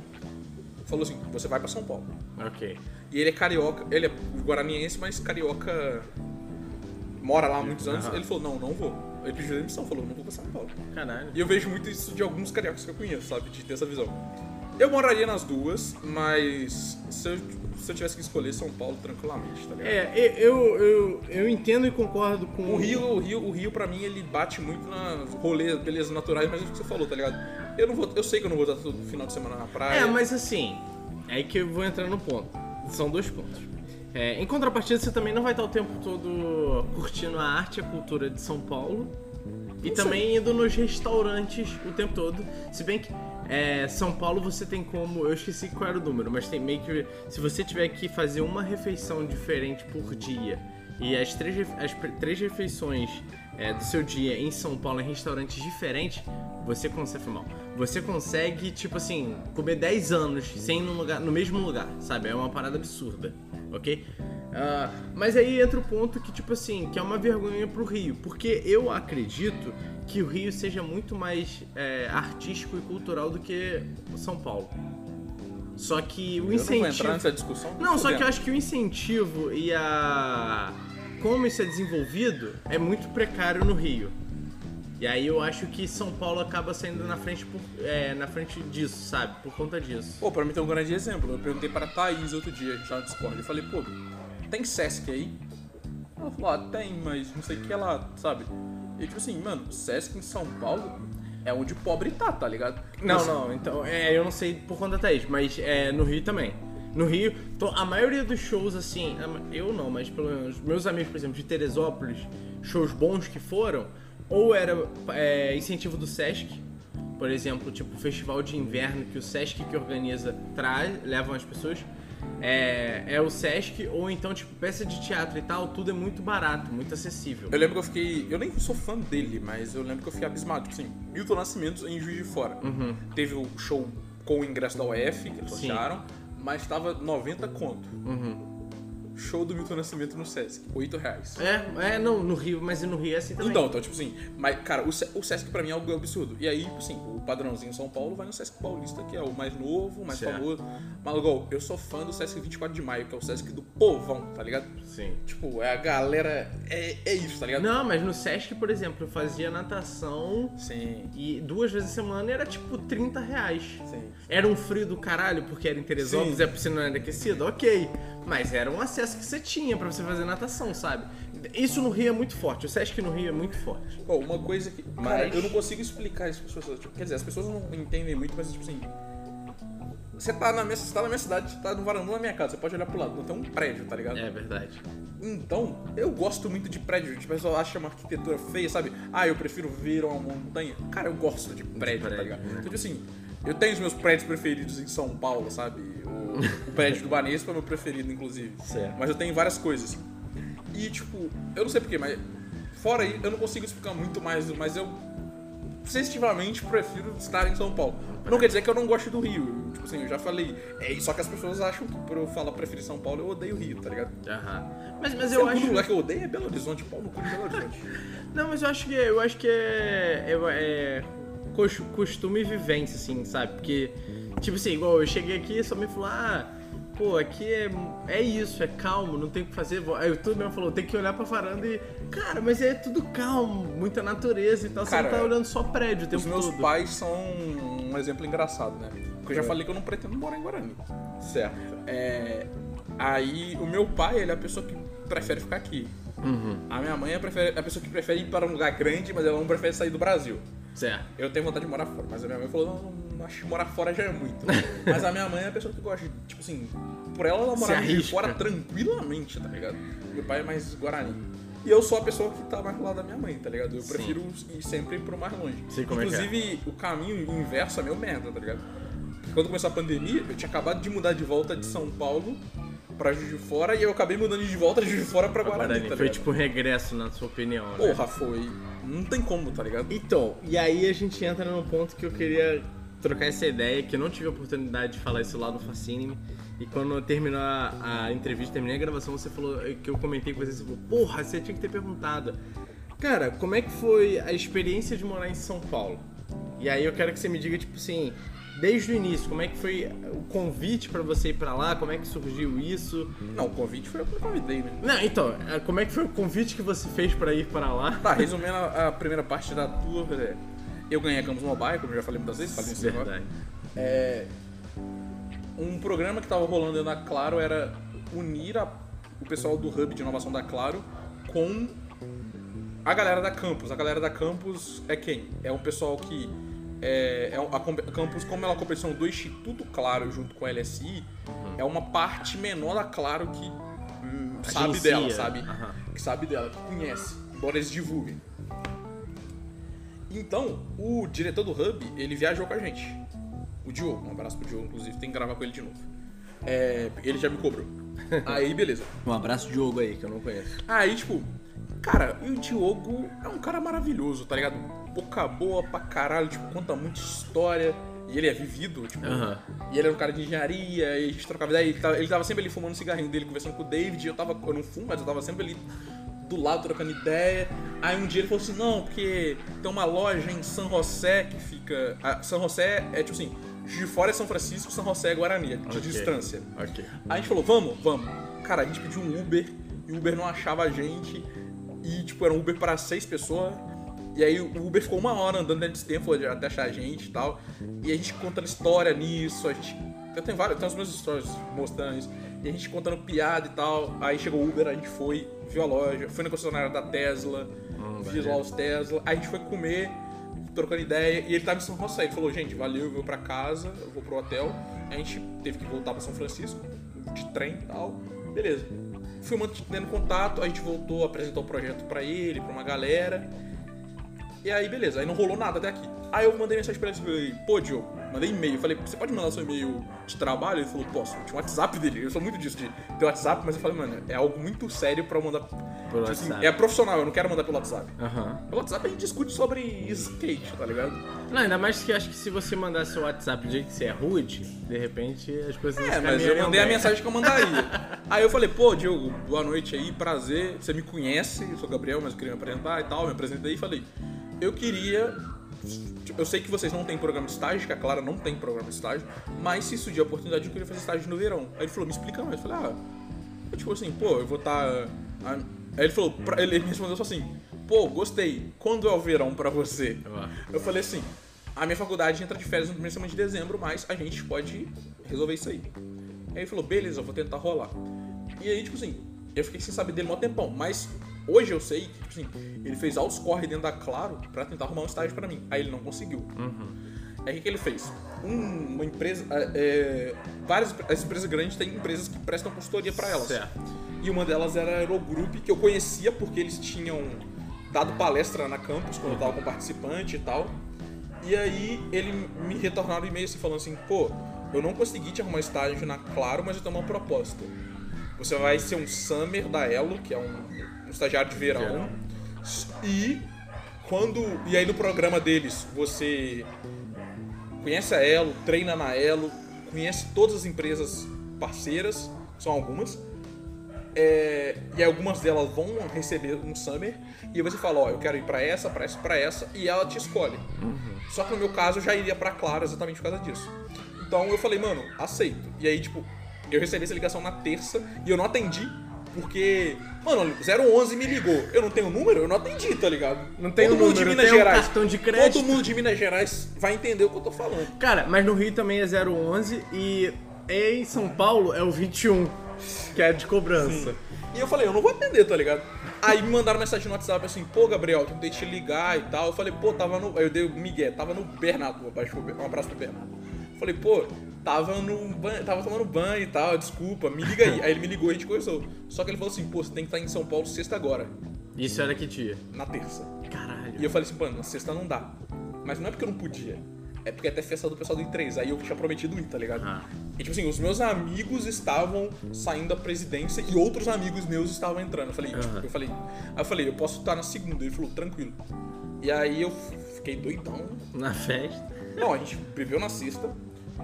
Falou assim, você vai pra São Paulo. Ok. E ele é carioca, ele é guaraniense, mas carioca mora lá há muitos anos. Aham. Ele falou, não, não vou. Ele pediu demissão, falou, não vou pra São Paulo. Caralho. E eu vejo muito isso de alguns cariocas que eu conheço, sabe? De ter essa visão. Eu moraria nas duas, mas se eu, se eu tivesse que escolher São Paulo tranquilamente, tá ligado? É, eu, eu, eu entendo e concordo com O Rio, o Rio, o Rio pra mim ele bate muito na rolê, belezas naturais, mas é o que você falou, tá ligado? Eu não vou, eu sei que eu não vou estar todo final de semana na praia. É, mas assim, é aí que eu vou entrar no ponto. São dois pontos. É, em contrapartida, você também não vai estar o tempo todo curtindo a arte e a cultura de São Paulo. E também indo nos restaurantes o tempo todo. Se bem que é, São Paulo você tem como. Eu esqueci qual era o número, mas tem meio que. Se você tiver que fazer uma refeição diferente por dia e as três, as três refeições é, do seu dia em São Paulo em restaurantes diferentes, você consegue. Mal, você consegue, tipo assim, comer 10 anos sem ir no, lugar, no mesmo lugar, sabe? É uma parada absurda, ok? Ah, mas aí entra o ponto que, tipo assim, que é uma vergonha pro Rio. Porque eu acredito que o Rio seja muito mais é, artístico e cultural do que o São Paulo. Só que o eu não vou incentivo. entrar nessa discussão. Não, só que eu acho que o incentivo e a. Como isso é desenvolvido é muito precário no Rio. E aí eu acho que São Paulo acaba saindo na frente, por, é, na frente disso, sabe? Por conta disso. Pô, pra mim tem um grande exemplo. Eu perguntei para a Thaís outro dia, a gente lá no Discord. Eu falei, pô, tem Sesc aí? Ela falou, ah, tem, mas não sei o que lá, sabe? E tipo assim, mano, Sesc em São Paulo é onde o pobre tá, tá ligado? Não, Mas- não, então, é, eu não sei por conta da Thaís, mas é, no Rio também. No Rio, to- a maioria dos shows, assim, eu não, mas pelo menos meus amigos, por exemplo, de Teresópolis, shows bons que foram, ou era é, incentivo do Sesc, por exemplo, tipo festival de inverno que o Sesc que organiza traz, levam as pessoas, é, é o Sesc, ou então, tipo, peça de teatro e tal, tudo é muito barato, muito acessível. Eu lembro que eu fiquei. Eu nem sou fã dele, mas eu lembro que eu fiquei abismado. Tipo assim, Milton Nascimento em Juiz de Fora. Teve o show com o ingresso da UF, que eles Sim. sortearam, mas tava 90 conto. Show do Milton Nascimento no Sesc, 8 reais. É, é, não, no Rio, mas no Rio é assim também. Então, então, tipo assim, mas, cara, o, o Sesc pra mim é algo absurdo. E aí, tipo assim, o padrãozinho São Paulo vai no Sesc Paulista, que é o mais novo, o mais Certo. famoso. Mas, igual, eu sou fã do Sesc 24 de maio, que é o Sesc do povão, tá ligado? Sim. Tipo, é a galera. É, é isso, tá ligado? Não, mas no Sesc, por exemplo, eu fazia natação Sim, e duas vezes a semana era tipo 30 reais. sim. Era um frio do caralho, porque era em Teresópolis Sim. e a piscina não era aquecida, ok. Mas era um acesso que você tinha pra você fazer natação, sabe? Isso no Rio é muito forte, o Sesc no Rio é muito forte. Pô, uma coisa que. Cara, Mas- eu não consigo explicar isso pras pessoas. Tipo, quer dizer, as pessoas não entendem muito, mas tipo assim. Você tá na minha, você tá na minha cidade, você tá no varandão da minha casa, você pode olhar pro lado, não tem um prédio, tá ligado? É verdade. Então, eu gosto muito de prédio. Tipo, a pessoa acha uma arquitetura feia, sabe? Ah, eu prefiro ver uma montanha. Cara, eu gosto de prédio, tá prédio, ligado? né? Então, tipo assim, eu tenho os meus prédios preferidos em São Paulo, sabe? O, o prédio do Banespa é meu preferido, inclusive. Certo. Mas eu tenho várias coisas. E, tipo, eu não sei porquê, mas fora aí, eu não consigo explicar muito mais, mas eu sensitivamente prefiro estar em São Paulo. Não quer dizer que eu não gosto do Rio. Tipo assim, eu já falei. É, só que as pessoas acham que por eu falar preferir São Paulo, eu odeio o Rio, tá ligado? Aham. Mas, mas Eu o acho. lugar que eu odeio é Belo Horizonte, pau no cu de Belo Horizonte. <laughs> Não, mas eu acho que eu acho que é, é, é cos- costume e vivência, assim, sabe? Porque, tipo assim, igual eu cheguei aqui e só me falou, ah, pô, aqui é, é isso, é calmo, não tem o que fazer. Aí tudo mesmo falou, tem que olhar pra varanda e. Cara, mas é tudo calmo, muita natureza e tal. Você Cara, não tá olhando só prédio o tempo Os meus todo. pais são um exemplo engraçado, né? Porque eu já falei que eu não pretendo morar em Guarani. Certo. É, aí, o meu pai, ele é a pessoa que prefere ficar aqui. Uhum. A minha mãe é a a pessoa que prefere ir para um lugar grande, mas ela não prefere sair do Brasil. Certo. Eu tenho vontade de morar fora, mas a minha mãe falou, não, não acho que morar fora já é muito. <laughs> mas a minha mãe é a pessoa que gosta, de, tipo assim, por ela ela morar fora tranquilamente, tá ligado? Meu pai é mais Guarani. E eu sou a pessoa que tá mais do lado da minha mãe, tá ligado? Eu Sim. prefiro ir sempre pro mais longe. Sei como é que é. Inclusive, o caminho inverso é meu merda, tá ligado? Quando começou a pandemia, eu tinha acabado de mudar de volta de São Paulo pra Juiz de Fora e eu acabei mudando de volta de Juiz de Fora pra Guarani, Guarani. tá Foi tipo um regresso, na sua opinião. né? Porra, foi. Não tem como, tá ligado? Então, e aí a gente entra num ponto que eu queria trocar essa ideia, que eu não tive a oportunidade de falar isso lá no Fascine. E quando terminou a, a entrevista, terminei a gravação, você falou que eu comentei com você, você falou, porra, você tinha que ter perguntado. Cara, como é que foi a experiência de morar em São Paulo? E aí eu quero que você me diga, tipo assim, desde o início, como é que foi o convite pra você ir pra lá? Como é que surgiu isso? Não, o convite foi eu que convidei, né? Não, então, é, como é que foi o convite que você fez pra ir para lá? Tá, resumindo a, a primeira parte da tour, é, eu ganhei a Campus Mobile, como eu já falei muitas vezes, falei isso agora. É, um programa que tava rolando na Claro era unir a- o pessoal do Hub de inovação da Claro com a galera da Campus. A galera da Campus é quem? É um pessoal que. É, é a a Campus, como ela é uma competição do Instituto Claro junto com a LSI, é uma parte menor da Claro que hum, sabe dela, sabe? Aham. Que sabe dela, que conhece, embora eles divulguem. Então, o diretor do Hub, ele viajou com a gente. O Diogo, um abraço pro Diogo, inclusive, tem que gravar com ele de novo. É, ele já me cobrou. <laughs> Aí, beleza. Um abraço Diogo aí, que eu não conheço. Aí, tipo, cara, e o Diogo é um cara maravilhoso, tá ligado? Boca boa pra caralho, tipo, conta muita história. E ele é vivido, tipo. Aham. E ele era um cara de engenharia, e a gente trocava ideia. Ele tava, ele tava sempre ali fumando um cigarrinho dele, conversando com o David. E eu tava. Eu não fumo, mas eu tava sempre ali do lado trocando ideia. Aí um dia ele falou assim: não, porque tem uma loja em San José que fica. a- San José é tipo assim: de Fora é São Francisco, San José é Guarani, de Ok. distância. Ok. Aí a gente falou, vamos, vamos. Cara, a gente pediu um Uber e o Uber não achava a gente. E, tipo, era um Uber para seis pessoas. E aí o Uber ficou uma hora andando dentro desse tempo até achar a gente e tal. E a gente contando história nisso, a gente. Eu tenho várias, tem as minhas histórias mostrando isso. E a gente contando piada e tal. Aí chegou o Uber, a gente foi, viu a loja, foi na concessionária da Tesla, viu lá os Tesla. Aí a gente foi comer, trocando ideia, e ele tava em São José. Ele falou, gente, valeu, eu vou pra casa, eu vou pro hotel. A gente teve que voltar pra São Francisco, de trem e tal. Beleza. Fui mantendo contato, a gente voltou, apresentou o projeto pra ele, pra uma galera. E aí, beleza, aí não rolou nada até aqui. Aí eu mandei mensagem pra ele e falei, pô, Diogo, mandei e-mail. Falei, você pode mandar seu e-mail de trabalho? Ele falou, posso. Tinha um WhatsApp dele. Eu sou muito disso, de ter WhatsApp, mas eu falei, mano, é algo muito sério pra eu mandar. Por Tipo assim, WhatsApp. é profissional, eu não quero mandar pelo WhatsApp. Aham. Pelo WhatsApp a gente discute sobre skate, tá ligado? Não, ainda mais que acho que se você mandar seu WhatsApp do jeito que você é rude, de repente as coisas É, mas eu mandei a bem. mensagem que eu mandaria. <laughs> aí eu falei, pô, Diogo, boa noite aí, prazer. Você me conhece, eu sou Gabriel, mas eu queria me apresentar e tal. Me apresentei e falei, eu queria. Tipo, Eu sei que vocês não têm programa de estágio, que a Clara não tem programa de estágio, mas se surgir a oportunidade, eu queria fazer estágio no verão. Aí ele falou, me explica mais. Eu falei, ah, eu, tipo assim, pô, eu vou estar. Aí ele falou, pra- ele me respondeu só assim, pô, gostei, quando é o verão pra você? Eu falei assim, a minha faculdade entra de férias no primeiro semana de dezembro, mas a gente pode resolver isso aí. Aí ele falou, beleza, eu vou tentar rolar. E aí, tipo assim, eu fiquei sem saber dele mó tempão, mas hoje eu sei que, tipo assim, ele fez altos corre dentro da Claro pra tentar arrumar um estágio pra mim. Aí ele não conseguiu. Aí o que, ele fez? Um- uma empresa. é, é, várias as empresas grandes têm empresas que prestam consultoria pra elas. Certo. E uma delas era a Aerogroup, que eu conhecia porque eles tinham dado palestra na campus quando eu tava com participante e tal. E aí ele me retornaram um e-mail assim falando assim, pô, eu não consegui te arrumar estágio na Claro, mas eu tenho uma proposta. Você vai ser um summer da Elo, que é um estagiário de verão. Verão. E quando. E aí no programa deles você conhece a Elo, treina na Elo, conhece todas as empresas parceiras, são algumas. É, e algumas delas vão receber um summer e aí você fala, ó, eu quero ir pra essa, pra essa, pra essa, e ela te escolhe. Só que no meu caso eu já iria pra Claro exatamente por causa disso. Então eu falei, mano, aceito. E aí, tipo, eu recebi essa ligação na terça e eu não atendi porque, mano, 011 me ligou. Eu não tenho número, eu não atendi, tá ligado? Não tem Todo o mundo de número, Minas tem um Gerais. cartão de crédito. Todo mundo de Minas Gerais vai entender o que eu tô falando. Cara, mas no Rio também é 011 e em São Paulo é o 21, que é de cobrança. E eu falei, eu não vou atender, tá ligado? Aí me mandaram mensagem no WhatsApp assim, pô, Gabriel, tentei te ligar e tal. Eu falei, pô, tava no. Aí eu dei o Miguel, tava no Bernardo, um abraço pro Bernardo. Falei, pô, tava no banho, tava tomando banho e tal, desculpa, me liga aí. Aí ele me ligou e a gente conversou. Só que ele falou assim, pô, você tem que estar em São Paulo sexta agora, Isso era que dia? na terça. Caralho. E eu falei assim, mano, na sexta não dá. Mas não é porque eu não podia. É porque até festa do pessoal do I3. Aí eu tinha prometido ir, tá ligado? Ah. E tipo assim, os meus amigos estavam saindo da presidência e outros amigos meus estavam entrando. Eu falei, tipo, Aham. eu falei, aí eu falei, eu posso estar na segunda. Ele falou, tranquilo. E aí eu fiquei doidão. Na festa. Não, a gente bebeu na sexta,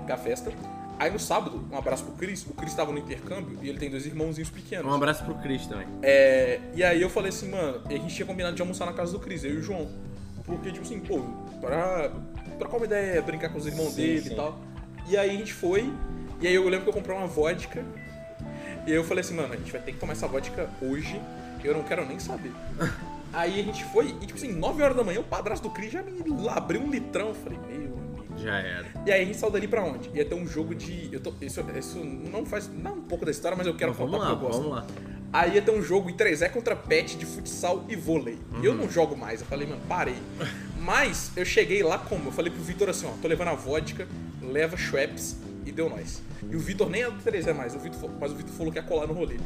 a festa. Aí no sábado, um abraço pro Cris. O Cris tava no intercâmbio e ele tem dois irmãozinhos pequenos. Um abraço pro Cris também. É, e aí eu falei assim, mano, a gente tinha combinado de almoçar na casa do Cris, eu e o João. Porque, tipo assim, pô, pra trocar uma ideia, brincar com os irmãos Sim, dele sim. e tal. E aí a gente foi, e aí eu lembro que eu comprei uma vodka. E aí eu falei assim, mano, a gente vai ter que tomar essa vodka hoje, eu não quero nem saber. <laughs> aí a gente foi, e tipo assim, 9 horas da manhã, o padrasto do Cris já me abriu um litrão. Eu falei, meu. Já era. E aí a gente saiu dali pra onde? Ia ter um jogo de. Eu tô, isso, isso não faz. Não um pouco da história, mas eu quero Mas vamos lá, porque eu gosto. vamos lá. Aí ia ter um jogo em 3 contra pet de futsal e vôlei. E eu não jogo mais. Eu falei, mano, parei. Mas eu cheguei lá como? Eu falei pro Vitor assim, ó, tô levando a vodka, leva Schweppes e deu nós. E o Vitor nem é do 3 mais, o Vitor, fa- mas o Vitor falou que ia colar no rolê.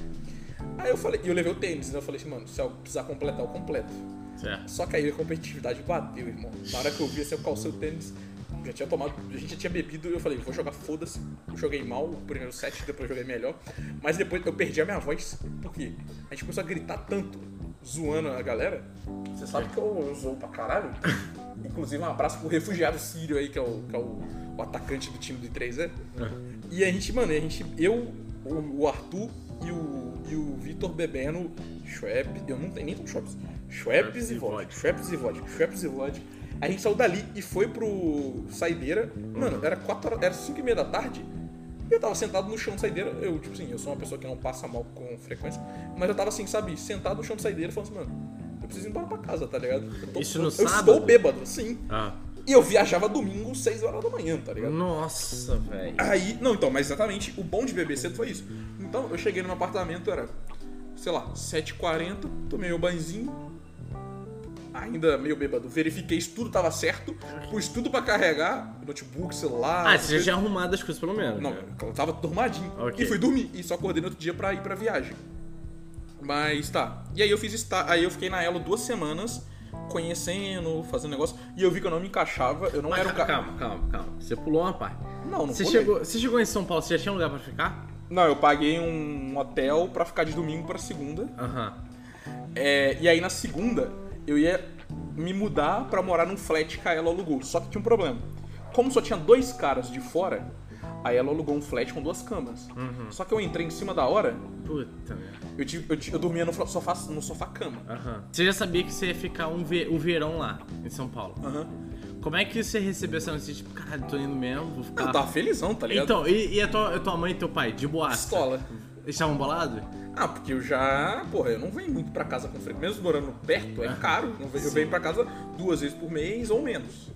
Aí eu falei, e eu levei o tênis, né? Eu falei assim, mano, se eu precisar completar, eu completo. Certo. Só que aí a competitividade bateu, irmão. Na hora que eu vi assim, eu calcei o tênis, já tinha tomado, a gente já tinha bebido, eu falei, vou jogar foda-se. Eu joguei mal o primeiro set, depois joguei melhor. Mas depois eu perdi a minha voz, por quê? A gente começou a gritar tanto, zoando a galera. Você sabe que eu, eu zoo pra caralho. Inclusive, um abraço pro refugiado sírio aí, que é o, que é o, o atacante do time do 3E. E a gente, mano, a gente, eu, o, o Arthur e o, e o Vitor bebendo Schweppes, eu não tenho nem com Schweppes, Schweppes e vodka, Schweppes e vodka, Schweppes e vodka. A gente saiu dali e foi pro Saideira. Mano, era 4 horas, era 5 e meia da tarde. E eu tava sentado no chão de saideira. Eu, tipo assim, eu sou uma pessoa que não passa mal com frequência. Mas eu tava assim, sabe, sentado no chão de saideira falando assim, mano, eu preciso ir embora pra casa, tá ligado? Eu tô- Isso no eu sábado? estou bêbado, sim. Ah. E eu viajava domingo, 6 horas da manhã, tá ligado? Nossa, velho. Aí, não, então, mas exatamente, o bom de beber cedo foi isso. Então, eu cheguei no meu apartamento, era, sei lá, 7h40, tomei meu banhozinho, ainda meio bêbado, verifiquei se tudo tava certo, pus tudo pra carregar, notebook, celular... Ah, você já tinha arrumado as coisas pelo menos. Não, eu tava dormadinho. Ok. E fui dormir, e só acordei no outro dia pra ir pra viagem. Mas tá, e aí eu fiz aí eu fiquei na Elo duas semanas, conhecendo, fazendo negócio, e eu vi que eu não me encaixava, eu não Mas era um cara... calma, calma, calma. Você pulou uma parte. Não, não Você pulei. chegou, você chegou em São Paulo, você já tinha um lugar pra ficar? Não, eu paguei um hotel pra ficar de domingo pra segunda. Aham. É, e aí na segunda eu ia me mudar pra morar num flat que a ela alugou. Só que tinha um problema. Como só tinha dois caras de fora, aí ela alugou um flat com duas camas. Só que eu entrei em cima da hora, Puta merda. eu, tive, eu, eu dormia no sofá, no sofá cama. Aham. Você já sabia que você ia ficar um ve- verão lá, em São Paulo. Aham. Como é que você recebeu essa notícia? Tipo, caralho, tô indo mesmo, vou ficar. Eu tava felizão, tá ligado? Então, e, e a, tua, a tua mãe e teu pai, de boa? Pistola. Eles estavam bolados? Ah, porque eu já. Porra, eu não venho muito pra casa com frequência. Mesmo morando perto, é caro. Eu venho- Eu venho pra casa duas vezes por mês ou menos.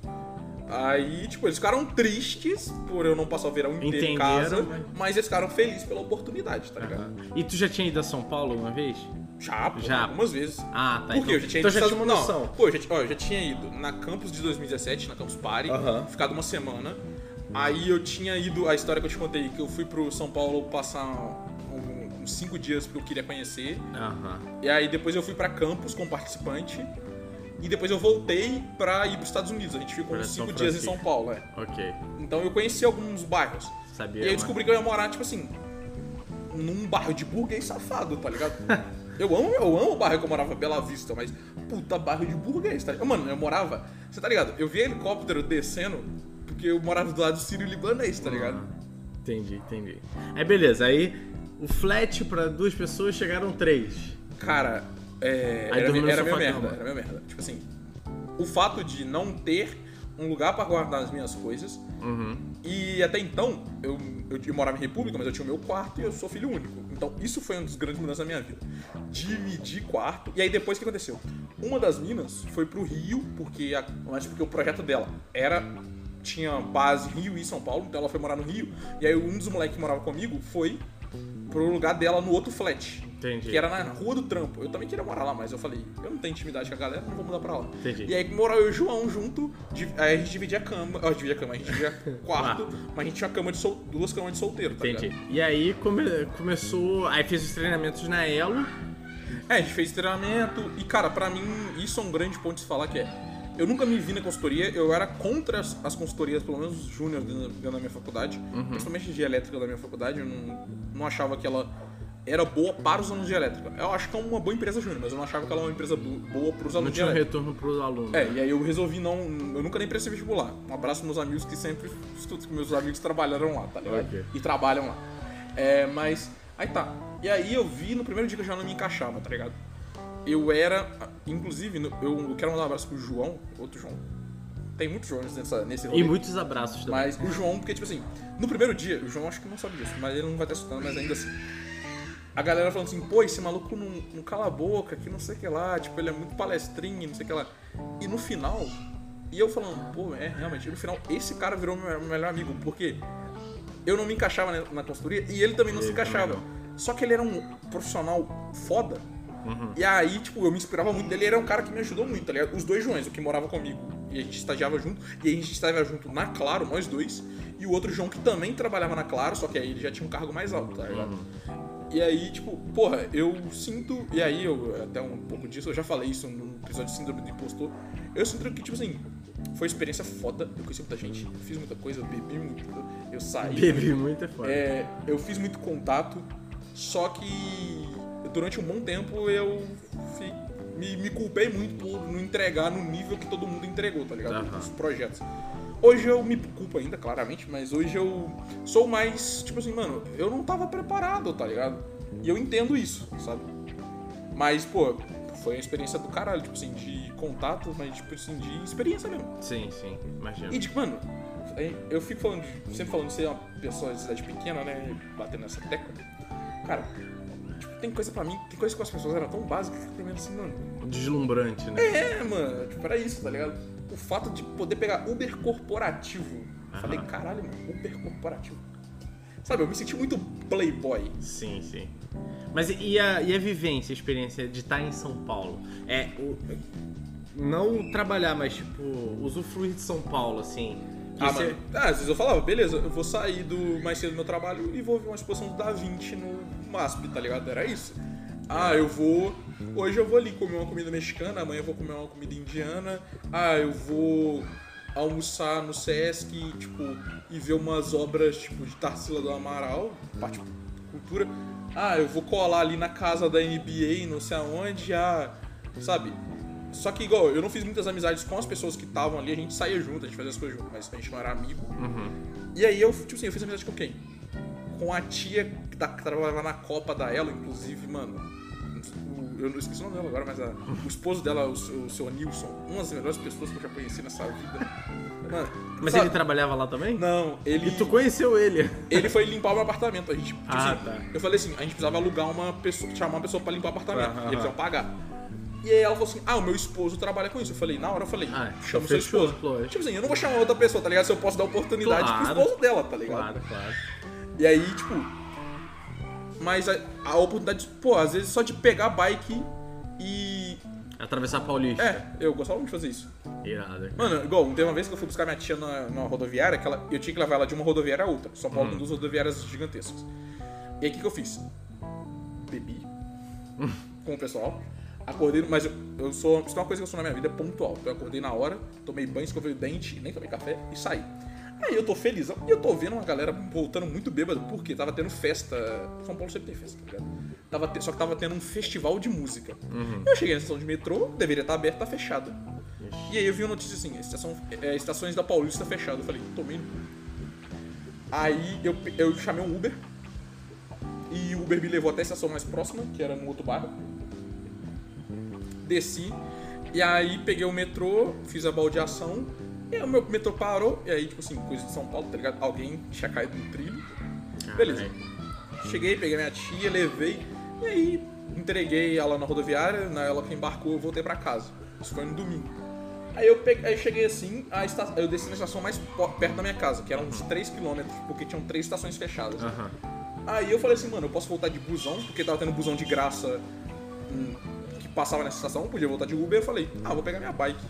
Aí, tipo, eles ficaram tristes por eu não passar o verão inteiro em casa, mas- mas eles ficaram felizes pela oportunidade, tá ligado? E tu já tinha ido a São Paulo uma vez? Já, pô, Já. algumas vezes. Ah, tá. Por quê? então, Eu já tinha então ido já nos tinha uma noção. Não, pô, eu já, ó, eu já tinha ido na Campus de 2017, na Campus Party, Aham. ficado uma semana. Aí eu tinha ido, a história que eu te contei, que eu fui pro São Paulo passar uns cinco dias porque eu queria conhecer. Aham. E aí depois eu fui pra Campus como participante. E depois eu voltei pra ir pros Estados Unidos. A gente ficou Pra uns cinco dias em. São Paulo, é. Ok. Então eu conheci alguns bairros. Sabia. E aí eu descobri que eu ia morar, tipo assim, num bairro de burguês safado, tá ligado? <laughs> eu amo, eu amo o bairro que eu morava, Bela Vista, mas puta bairro de burguês, tá ligado? Mano, eu morava, você tá ligado? Eu via helicóptero descendo porque eu morava do lado do Sírio Libanês, tá ligado? Ah, entendi, entendi. Aí beleza, aí o flat pra duas pessoas chegaram três. Cara, é, Aí era, dormiu no era sofá merda, cama. era meio merda. Tipo assim, o fato de não ter um lugar pra guardar as minhas coisas Uhum. E até então, eu, eu, eu morava em República, mas eu tinha o meu quarto e eu sou filho único. Então, isso foi uma das grandes mudanças da minha vida. Dividir quarto. E aí, depois, o que aconteceu? Uma das minas foi pro Rio, porque, a, mas porque o projeto dela era. Tinha base Rio e São Paulo, então ela foi morar no Rio. E aí, um dos moleques que morava comigo foi pro lugar dela no outro flat. Entendi. Que era na rua do trampo. Eu também queria morar lá, mas eu falei, eu não tenho intimidade com a galera, não vou mudar pra lá. Entendi. E aí morava eu e o João junto, aí a gente dividia a cama. Ó, dividia a cama, a gente dividia <laughs> quarto, Quarto. mas a gente tinha cama de sol, duas camas de solteiro, tá Entendi. ligado? E aí come- começou. Aí fez os treinamentos na Elo. É, a gente fez treinamento e, cara, pra mim, isso é um grande ponto de se falar que é. Eu nunca me vi na consultoria, eu era contra as, as consultorias, pelo menos júnior dentro, dentro da minha faculdade, principalmente de elétrica da minha faculdade, eu não, não achava que ela era boa para os alunos de elétrica. Eu acho que é uma boa empresa júnior, mas eu não achava que ela era uma empresa bo- boa para os Não alunos de tinha um elétrica. retorno pros alunos. É, e aí eu resolvi não. Eu nunca nem prestei vestibular. Um abraço pros meus amigos que sempre que meus amigos trabalharam lá, tá ligado? Ok. E trabalham lá. É, mas. Aí tá. E aí eu vi no primeiro dia que eu já não me encaixava, tá ligado? Eu era. Inclusive, eu quero mandar um abraço pro João, outro João. Tem muitos Joões nessa, nesse rolê. E muitos abraços também. Mas o João, porque, tipo assim, no primeiro dia, o João acho que não sabe disso, mas ele não vai estar escutando, mas ainda assim. A galera falando assim, pô, esse maluco não, não cala a boca, que não sei o que lá, tipo, ele é muito palestrinho, não sei o que lá. E no final, e eu falando, pô, é, realmente, no final, esse cara virou meu, melhor amigo, porque eu não me encaixava na, consultoria e ele também não se Ele também encaixava. Só que ele era um profissional foda. E aí, tipo, eu me inspirava muito dele. Ele era um cara que me ajudou muito, tá ligado? Os dois Joões, o que morava comigo e a gente estagiava junto. E a gente estava junto na Claro, nós dois. E o outro João que também trabalhava na Claro, só que aí ele já tinha um cargo mais alto, tá ligado? E aí, tipo, porra, eu sinto. E aí, eu até um pouco disso, eu já falei isso no episódio de Síndrome do Impostor. Eu sinto que, tipo assim, foi uma experiência foda. Eu conheci muita gente, eu fiz muita coisa, bebi muito, eu saí. Bebi muito é foda. É, eu fiz muito contato, só que durante um bom tempo eu fi- me, me culpei muito por não entregar no nível que todo mundo entregou, tá ligado? Aham. Os projetos. Hoje eu me culpo ainda, claramente, mas hoje eu sou mais, tipo assim, mano, eu não tava preparado, tá ligado? E eu entendo isso, sabe? Mas, pô, foi uma experiência do caralho, tipo assim, de contato, mas, tipo assim, de experiência mesmo. Sim, sim, imagino. E tipo, mano, eu fico falando, sempre falando de ser uma pessoa de cidade pequena, né? Batendo nessa tecla. Cara, tem coisa pra mim, tem coisa que as pessoas eram tão básicas que eu assim, mano. Deslumbrante, né? É, mano, tipo, era isso, tá ligado? O fato de poder pegar Uber corporativo. Eu Falei, Aham. caralho, mano, Uber corporativo. Sabe, eu me senti muito playboy. Sim, sim. Mas e a, e a vivência, a experiência de estar em São Paulo? É, o- não trabalhar, mas tipo, usufruir de São Paulo, assim. Ah, você- mano, ah, às vezes eu falava, beleza, eu vou sair do mais cedo do meu trabalho e vou ver uma exposição do Da Vinci no MASP, tá ligado? Era isso. Ah, eu vou. Hoje eu vou ali comer uma comida mexicana, amanhã eu vou comer uma comida indiana. Ah, eu vou almoçar no Sesc, tipo, e ver umas obras, tipo, de Tarsila do Amaral, parte cultura. Ah, eu vou colar ali na casa da NBA, não sei aonde, ah, sabe? Só que, igual, eu não fiz muitas amizades com as pessoas que estavam ali, a gente saía junto, a gente fazia as coisas junto, mas a gente não era amigo. Uhum. E aí eu, tipo assim, eu fiz amizade com quem? Com a tia que, da- que trabalhava na Copa da Ela, inclusive, mano. o- eu não esqueci o nome dela agora, mas a- o esposo dela, o, seu- o seu Nilson, uma das melhores pessoas que eu já conheci nessa vida. Mano, Mas sabe- ele trabalhava lá também? Não, ele. E tu conheceu ele? Ele foi limpar o apartamento. A gente, tipo Ah, assim, tá. Eu falei assim, a gente precisava alugar uma pessoa, chamar uma pessoa pra limpar o apartamento. Aham, e eles iam pagar. E aí ela falou assim, ah, o meu esposo trabalha com isso. Eu falei, na hora eu falei, Ah, chama seu esposo. lógico. Tipo assim, eu não vou chamar outra pessoa, tá ligado? Se eu posso dar oportunidade Claro. pro esposo dela, tá ligado? Claro, claro. E aí, tipo. Mas a, a oportunidade, pô, às vezes só de pegar a bike e. Atravessar Paulista. É, eu gostava muito de fazer isso. Irado. Mano, igual, teve uma vez que eu fui buscar minha tia na, numa rodoviária, que ela, eu tinha que levar ela de uma rodoviária a outra. São Paulo tem duas rodoviárias gigantescas. E aí o que, que eu fiz? Bebi <laughs> com o pessoal. Acordei, mas eu, eu sou. Isso é uma coisa que eu sou na minha vida, é pontual. Então eu acordei na hora, tomei banho, escovei o dente, nem tomei café e saí. Aí eu tô felizão e eu tô vendo uma galera voltando muito bêbada, porque tava tendo festa. São Paulo sempre tem festa, tá ligado? Tava te- só que tava tendo um festival de música. Eu cheguei na estação de metrô, deveria estar aberta, tá fechada. E aí eu vi uma notícia assim, estação, é, estações da Paulista fechada. Eu falei, tomei no. Aí eu, eu chamei um Uber. E o Uber me levou até a estação mais próxima, que era no outro bairro. Desci. E aí peguei o metrô, fiz a baldeação. E aí o meu metrô parou. E aí, tipo assim, coisa de São Paulo, tá ligado? Alguém tinha caído no trilho. Beleza. Cheguei, peguei minha tia, levei. E aí entreguei ela na rodoviária. Na ela que embarcou, eu voltei pra casa. Isso foi no domingo. Aí eu, peguei, aí eu cheguei assim, a esta- eu desci na estação mais perto da minha casa, que eram uns 3km, porque tinham três estações fechadas. Aham. Aí eu falei assim, mano, eu posso voltar de busão, porque tava tendo busão de graça hum, passava nessa estação, podia voltar de Uber. Eu falei, ah, vou pegar minha bike.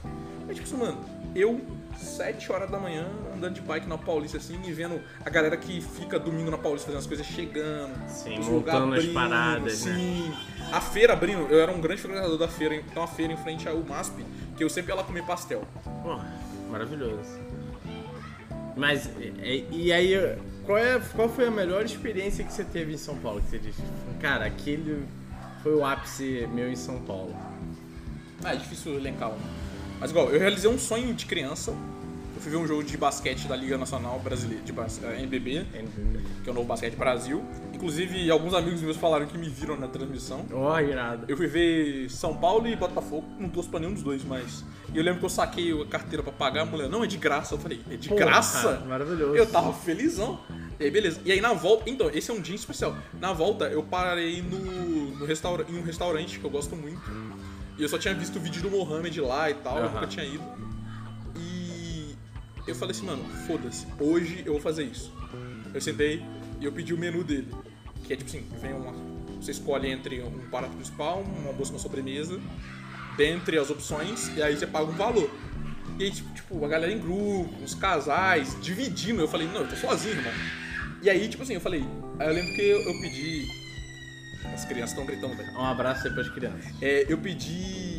Aí tipo assim, mano, eu, 7 horas da manhã, andando de bike na Paulista, assim, e vendo a galera que fica domingo na Paulista fazendo as coisas chegando. Sim, montando as paradas, né? sim. A feira abrindo, eu era um grande frequentador da feira, então a feira em frente ao MASP, que eu sempre ia lá comer pastel. Pô, maravilhoso. Mas, e, e aí, qual, é, qual foi a melhor experiência que você teve em São Paulo? Que você disse, cara, aquele foi o ápice meu em São Paulo. Ah, é difícil elencar um. Mas igual, eu realizei um sonho de criança, Eu fui ver um jogo de basquete da Liga Nacional Brasileira, de bas... eh, NBB, que é o Novo Basquete Brasil. Inclusive, alguns amigos meus falaram que me viram na transmissão. Ó, irado. Eu fui ver São Paulo e Botafogo, não torço pra nenhum dos dois, mas. E eu lembro que eu saquei a carteira pra pagar, a mulher, não, é de graça. Eu falei, é de Porra, graça? maravilhoso. Eu tava felizão. E aí, beleza. E aí na volta. Então, esse é um dia especial. Na volta, eu parei no, no restaura, em um restaurante que eu gosto muito. E eu só tinha visto o vídeo do Mohamed lá e tal, eu Aham. nunca tinha ido. Eu falei assim, mano, foda-se, hoje eu vou fazer isso. Eu sentei e eu pedi o menu dele. Que é tipo assim, vem uma. Você escolhe entre um prato principal, uma bolsa, uma sobremesa, dentre as opções, e aí você paga um valor. E aí, tipo, tipo, a galera em grupo, os casais, dividindo. Eu falei, não, eu tô sozinho, irmão. E aí, tipo assim, eu falei. Aí eu lembro que eu, eu pedi. As crianças estão gritando, velho. Um abraço aí pras crianças. É, eu pedi.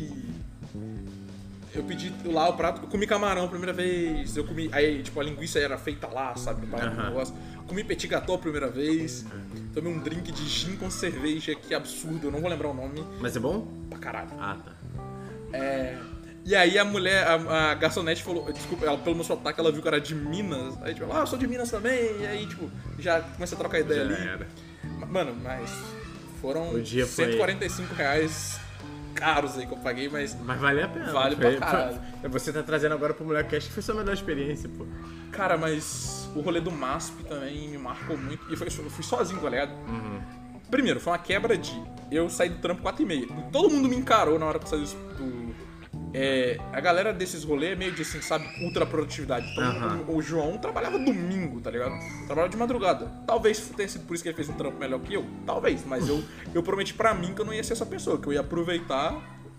Eu pedi lá o prato, eu comi camarão a primeira vez, eu comi. Aí, tipo, a linguiça era feita lá, sabe? No Aham. negócio. Comi petit gâteau a primeira vez. Tomei um drink de gin com cerveja, que absurdo, eu não vou lembrar o nome. Mas é bom? Pra caralho. Ah, tá. É. E aí a mulher, a, a garçonete falou, desculpa, ela, pelo meu sotaque, ela viu que era de Minas. Aí tipo, ah, eu sou de Minas também. E aí, tipo, já começa a trocar ideia Já ali. era. Mano, mas foram O dia foi- 145 reais caros aí que eu paguei, mas Mas vale a pena. Vale pra Foi- caralho. foi- Você tá trazendo agora pro Mulher Cast que foi sua melhor experiência, pô. Cara, mas o rolê do MASP também me marcou muito. E foi, eu fui sozinho, tá ligado? Primeiro, foi uma quebra de. Eu saí do trampo 4 e meia. Todo mundo me encarou na hora que eu saí do. É, a galera desses rolês é meio de assim, sabe, ultra produtividade. Então, Aham. o, o João trabalhava domingo, tá ligado? Trabalhava de madrugada. Talvez tenha sido por isso que ele fez um trampo melhor que eu. Talvez, mas eu, eu prometi pra mim que eu não ia ser essa pessoa, que eu ia aproveitar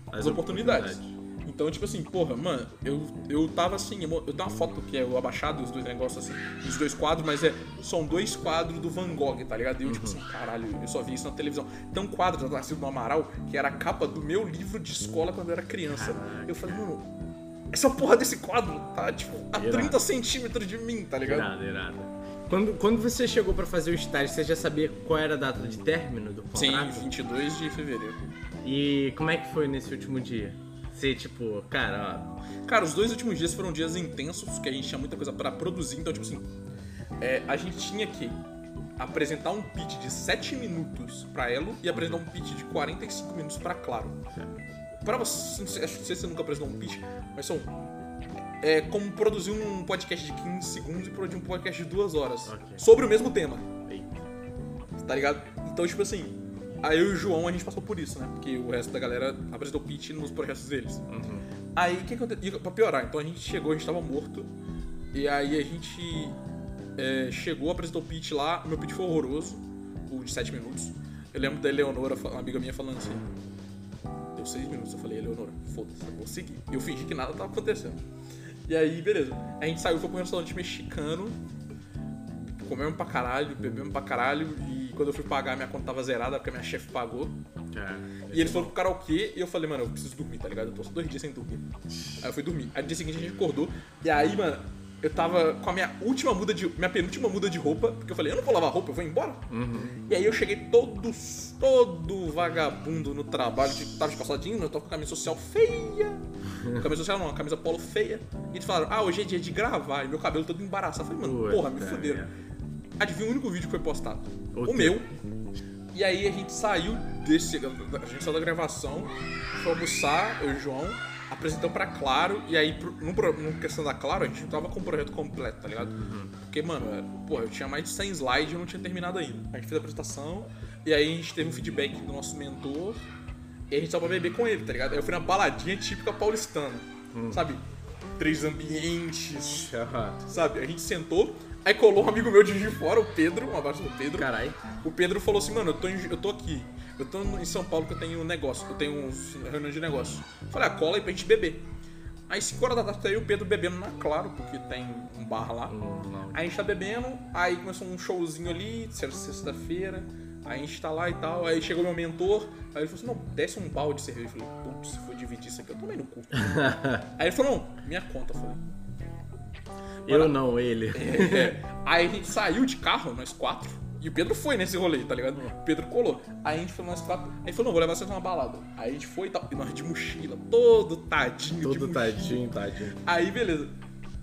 as, As oportunidades. oportunidades. Então, tipo assim, porra, mano, eu, eu tava assim, emo- eu tenho uma foto que é o abaixado, os dois negócios assim, os dois quadros, mas é, são dois quadros do Van Gogh, tá ligado? E eu, tipo assim, caralho, eu só vi isso na televisão. Tem um quadro da Nascido no Amaral, que era a capa do meu livro de escola quando eu era criança. Eu falei, mano, essa porra desse quadro tá, tipo, a Irado. 30 centímetros de mim, tá ligado? Irado, irado. Quando, quando você chegou pra fazer o estágio, você já sabia qual era a data de término do Sim, contrato? 22 de fevereiro. E como é que foi nesse último dia? Você, tipo, cara, ó, Cara, os dois últimos dias foram dias intensos, que a gente tinha muita coisa pra produzir, então, tipo assim, é, a gente tinha que apresentar um pitch de 7 minutos pra Elo e apresentar um pitch de 45 minutos pra Claro. Pra você, não sei, acho que você nunca apresentou um pitch, mas são. É como produzir um podcast de 15 segundos e produzir um podcast de 2 horas. Ok. Sobre o mesmo tema, eita. tá ligado? Então, tipo assim, aí eu e o João a gente passou por isso, né? Porque o resto da galera apresentou pitch nos projetos deles. Aí o que aconteceu? Pra piorar, então a gente chegou, a gente tava morto. E aí a gente é, chegou, apresentou o pitch lá. Meu pitch foi horroroso, o de 7 minutos. Eu lembro da Eleonora, uma amiga minha, falando assim: Deu 6 minutos. Eu falei, Eleonora, foda-se, eu vou seguir. Eu fingi que nada tava acontecendo. E aí, beleza. A gente saiu, foi pra um restaurante mexicano. Comemos pra caralho, bebemos pra caralho. E quando eu fui pagar, minha conta tava zerada porque a minha chefe pagou. Cara, E eles foram pro karaokê e eu falei, mano, eu preciso dormir, tá ligado? Eu tô só dois dias sem dormir. Aí eu fui dormir. Aí no dia seguinte a gente acordou. E aí, mano, eu tava com a minha última muda de. Minha penúltima muda de roupa, porque eu falei, eu não vou lavar roupa, eu vou embora. E aí eu cheguei todo, todo vagabundo no trabalho, tipo, tava de passadinho, eu tava com a camisa social feia. <laughs> camisa social não, camisa polo feia. E eles falaram, ah, hoje é dia de gravar. E meu cabelo todo embaraçado. Eu falei, mano, Puta porra, me fuderam. merda. Adivinha o único vídeo que foi postado? O meu. E aí a gente saiu desse. A gente saiu da gravação, foi almoçar, eu e o João, apresentamos pra Claro, e aí no, no questão da Claro, a gente não tava com o projeto completo, tá ligado? Porque, mano, era, porra, eu tinha mais de 100 slides e eu não tinha terminado ainda. A gente fez a apresentação, e aí a gente teve um feedback do nosso mentor, e a gente saiu pra beber com ele, tá ligado? Eu fui na baladinha típica paulistana, sabe? Três ambientes, sabe? A gente sentou, aí colou um amigo meu de fora, o Pedro, um abraço do Pedro. Carai. O Pedro falou assim, mano, eu tô, em- eu tô aqui. Eu tô em São Paulo que eu tenho um negócio, eu tenho uns reuniões de negócio. Falei, ah, cola aí pra gente beber. Aí 5 horas da tarde tá aí o Pedro bebendo na Claro, porque tem um bar lá. Aí a gente tá bebendo, aí começou um showzinho ali, sexta-feira. Aí a gente tá lá e tal, aí chegou meu mentor, aí ele falou assim, não, desce um balde de cerveja. Eu falei, putz, se for dividir isso aqui, eu tomei no cu. aí ele falou, não, minha conta. Eu falei, Eu não, ele. é. Aí a gente saiu de carro, nós quatro. E o Pedro foi nesse rolê, tá ligado? O Pedro colou. Aí a gente foi nós quatro. Aí falou, não, vou levar vocês numa balada. Aí a gente foi e tal. E nós de mochila, todo tadinho de Todo mochila. tadinho, tadinho. Aí, beleza.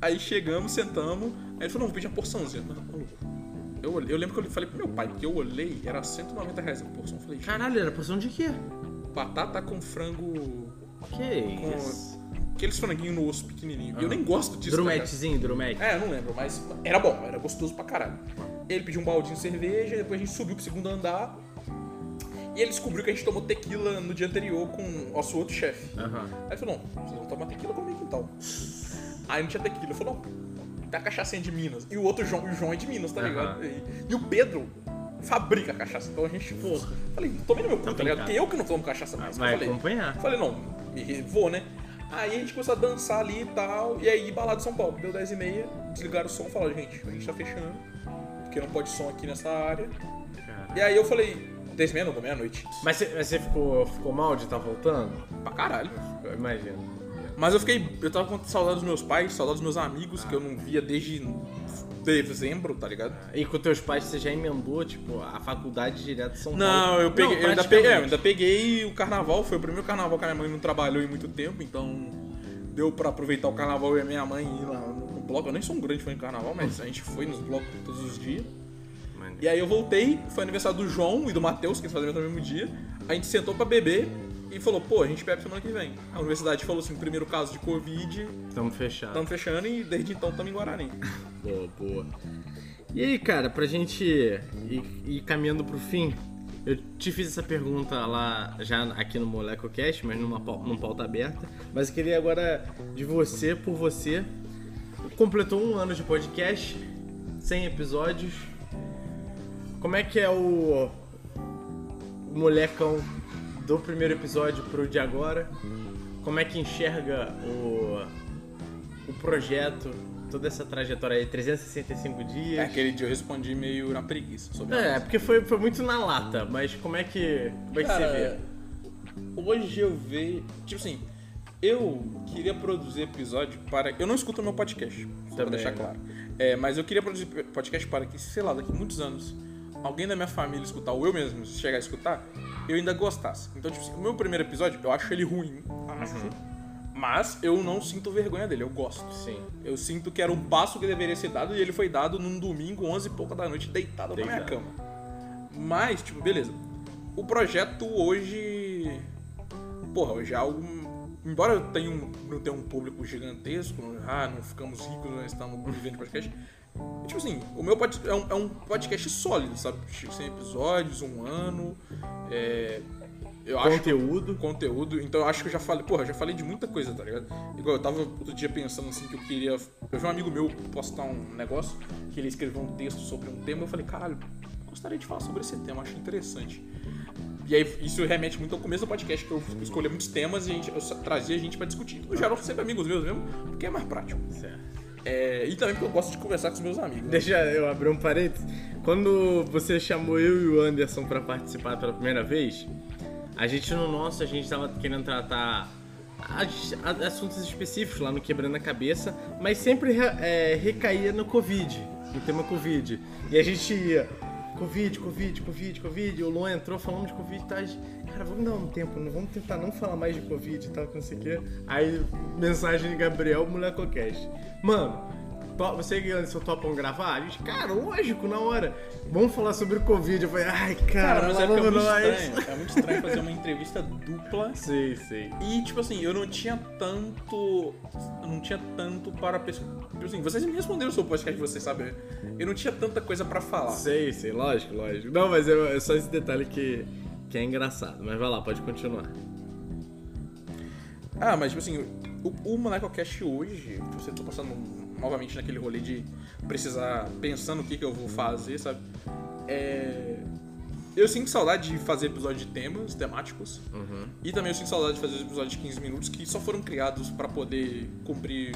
Aí chegamos, sentamos. Aí ele falou, não, vou pedir uma porçãozinha. Maluco. Eu, olhei- eu lembro que eu falei pro meu pai, porque eu olhei, era 190 reais a porção. Eu falei, Caralho, era porção de quê? batata com frango. Que Com isso? Aqueles franguinhos no osso pequenininho. E eu nem gosto disso. tá ligado? Drumettezinho, drumete. É, eu não lembro, mas era bom, era gostoso pra caralho. Ele pediu um baldinho de cerveja, depois a gente subiu pro segundo andar. E ele descobriu que a gente tomou tequila no dia anterior com o nosso outro chefe. Aham. Aí ele falou, não, vocês vão tomar tequila comigo então. Aí não tinha tequila. Ele falou, não, a cachaçinha de Minas. E o outro João, o João é de Minas, tá Aham. ligado? E, e o Pedro fabrica cachaça. Então a gente, porra, falei, tomei no meu cu, Tá tá ligado? Porque eu que não tomo cachaça mais. Vai eu falei, acompanhar. Falei, não, vou, né? Aí a gente começou a dançar ali e tal. E aí, balada de São Paulo. Deu 10 e meia, desligaram o som e falaram, gente, a gente tá fechando. Porque não pode som aqui nessa área. E aí eu falei, 10 e meia não, da meia-noite. Mas você, ficou, ficou mal de estar voltando? Pra caralho. Eu imagino. Mas eu fiquei. Eu tava com saudade dos meus pais, saudade dos meus amigos, que eu não via desde dezembro, tá ligado? E com teus pais você já emendou, tipo, a faculdade direto de São Paulo? Não, eu peguei. Não, eu, ainda peguei é, eu ainda peguei o carnaval, foi o primeiro carnaval que a minha mãe não trabalhou em muito tempo, então deu pra aproveitar o carnaval e a minha mãe ir lá no, bloco. Eu nem sou um grande fã de carnaval, mas a gente foi nos blocos todos os dias. E aí eu voltei, foi aniversário do João e do Matheus, que eles faziam no mesmo dia. A gente sentou pra beber e falou, pô, a gente bebe semana que vem. A universidade falou assim, primeiro caso de Covid, Estamos fechados. estamos fechando e desde então estamos em Guarani. <laughs> Boa, boa. E aí, cara, pra gente ir, ir caminhando pro fim, eu te fiz essa pergunta lá já aqui no MolecoCast, mas numa, numa pauta aberta. Mas eu queria agora de você, por você. Completou um ano de podcast, 100 episódios. Como é que é o molecão do primeiro episódio pro de agora? Como é que enxerga o, o projeto, toda essa trajetória aí, 365 dias? É, aquele dia eu respondi meio na preguiça sobre É, porque foi, foi muito na lata, mas como é que, como é que você vê? Hoje eu vejo. Tipo assim, eu queria produzir episódio para. Eu não escuto meu podcast, só pra Também, deixar né? claro. É, mas eu queria produzir podcast para que, sei lá, daqui a muitos anos, alguém da minha família escutar, ou eu mesmo chegar a escutar, eu ainda gostasse. Então, tipo assim, o meu primeiro episódio, eu acho ele ruim, acho. Mas eu não sinto vergonha dele, eu gosto. Sim. Eu sinto que era um passo que deveria ser dado e ele foi dado num domingo, 11 e pouca da noite, deitado, na minha Deitado. cama. Mas, tipo, beleza. O projeto hoje. Porra, hoje é algo. Embora eu tenha um, não tenha um público gigantesco, ah, não ficamos ricos, nós estamos vivendo de podcast. Tipo assim, o meu pod, é, um, é um podcast sólido, sabe? Tipo, 100 episódios, um ano. É, eu acho Conteúdo. conteúdo, então eu acho que eu já falei, porra, eu já falei de muita coisa, tá ligado? Igual eu tava outro dia pensando assim que eu queria. Eu vi um amigo meu postar um negócio que ele escreveu um texto sobre um tema, eu falei, caralho, eu gostaria de falar sobre esse tema, eu acho interessante. E aí isso remete muito ao começo do podcast, que eu escolhi muitos temas e a gente, eu trazia a gente pra discutir. No geral, sempre amigos meus mesmo, porque é mais prático. Certo. É, e também porque eu gosto de conversar com os meus amigos. né? Deixa eu abrir um parênteses. Quando você chamou eu e o Anderson pra participar pela primeira vez, a gente no nosso, a gente tava querendo tratar assuntos específicos lá no Quebrando a Cabeça, mas sempre re- é, recaía no Covid, no tema Covid. E a gente ia, Covid, Covid, Covid, Covid, o Luan entrou falando de Covid gente, Cara, vamos dar um tempo, não vamos tentar não falar mais de Covid e tal, que não sei o quê. Aí, mensagem de Gabriel, Molecocast. Mano, to- você e Anderson topam gravar? A gente, cara, lógico, na hora. Vamos falar sobre o Covid. Eu falei, ai, cara, Cara, mas é, é muito nós. estranho. É muito estranho fazer uma entrevista dupla <laughs> Sei, sei. E, tipo assim, eu não tinha tanto. Eu não tinha tanto para pesquisar. Tipo assim, vocês me responderam sobre o podcast, vocês sabem. Eu não tinha tanta coisa pra falar. Sei, sei, lógico, lógico. Não, mas é, só esse detalhe que, que é engraçado. Mas vai lá, pode continuar. Ah, mas, tipo assim, o, o MolecoCast hoje, você tô passando novamente naquele rolê de precisar pensar no que, que eu vou fazer, sabe? É. Eu sinto saudade de fazer episódios de temas temáticos. E também eu sinto saudade de fazer episódios de 15 minutos que só foram criados pra poder cumprir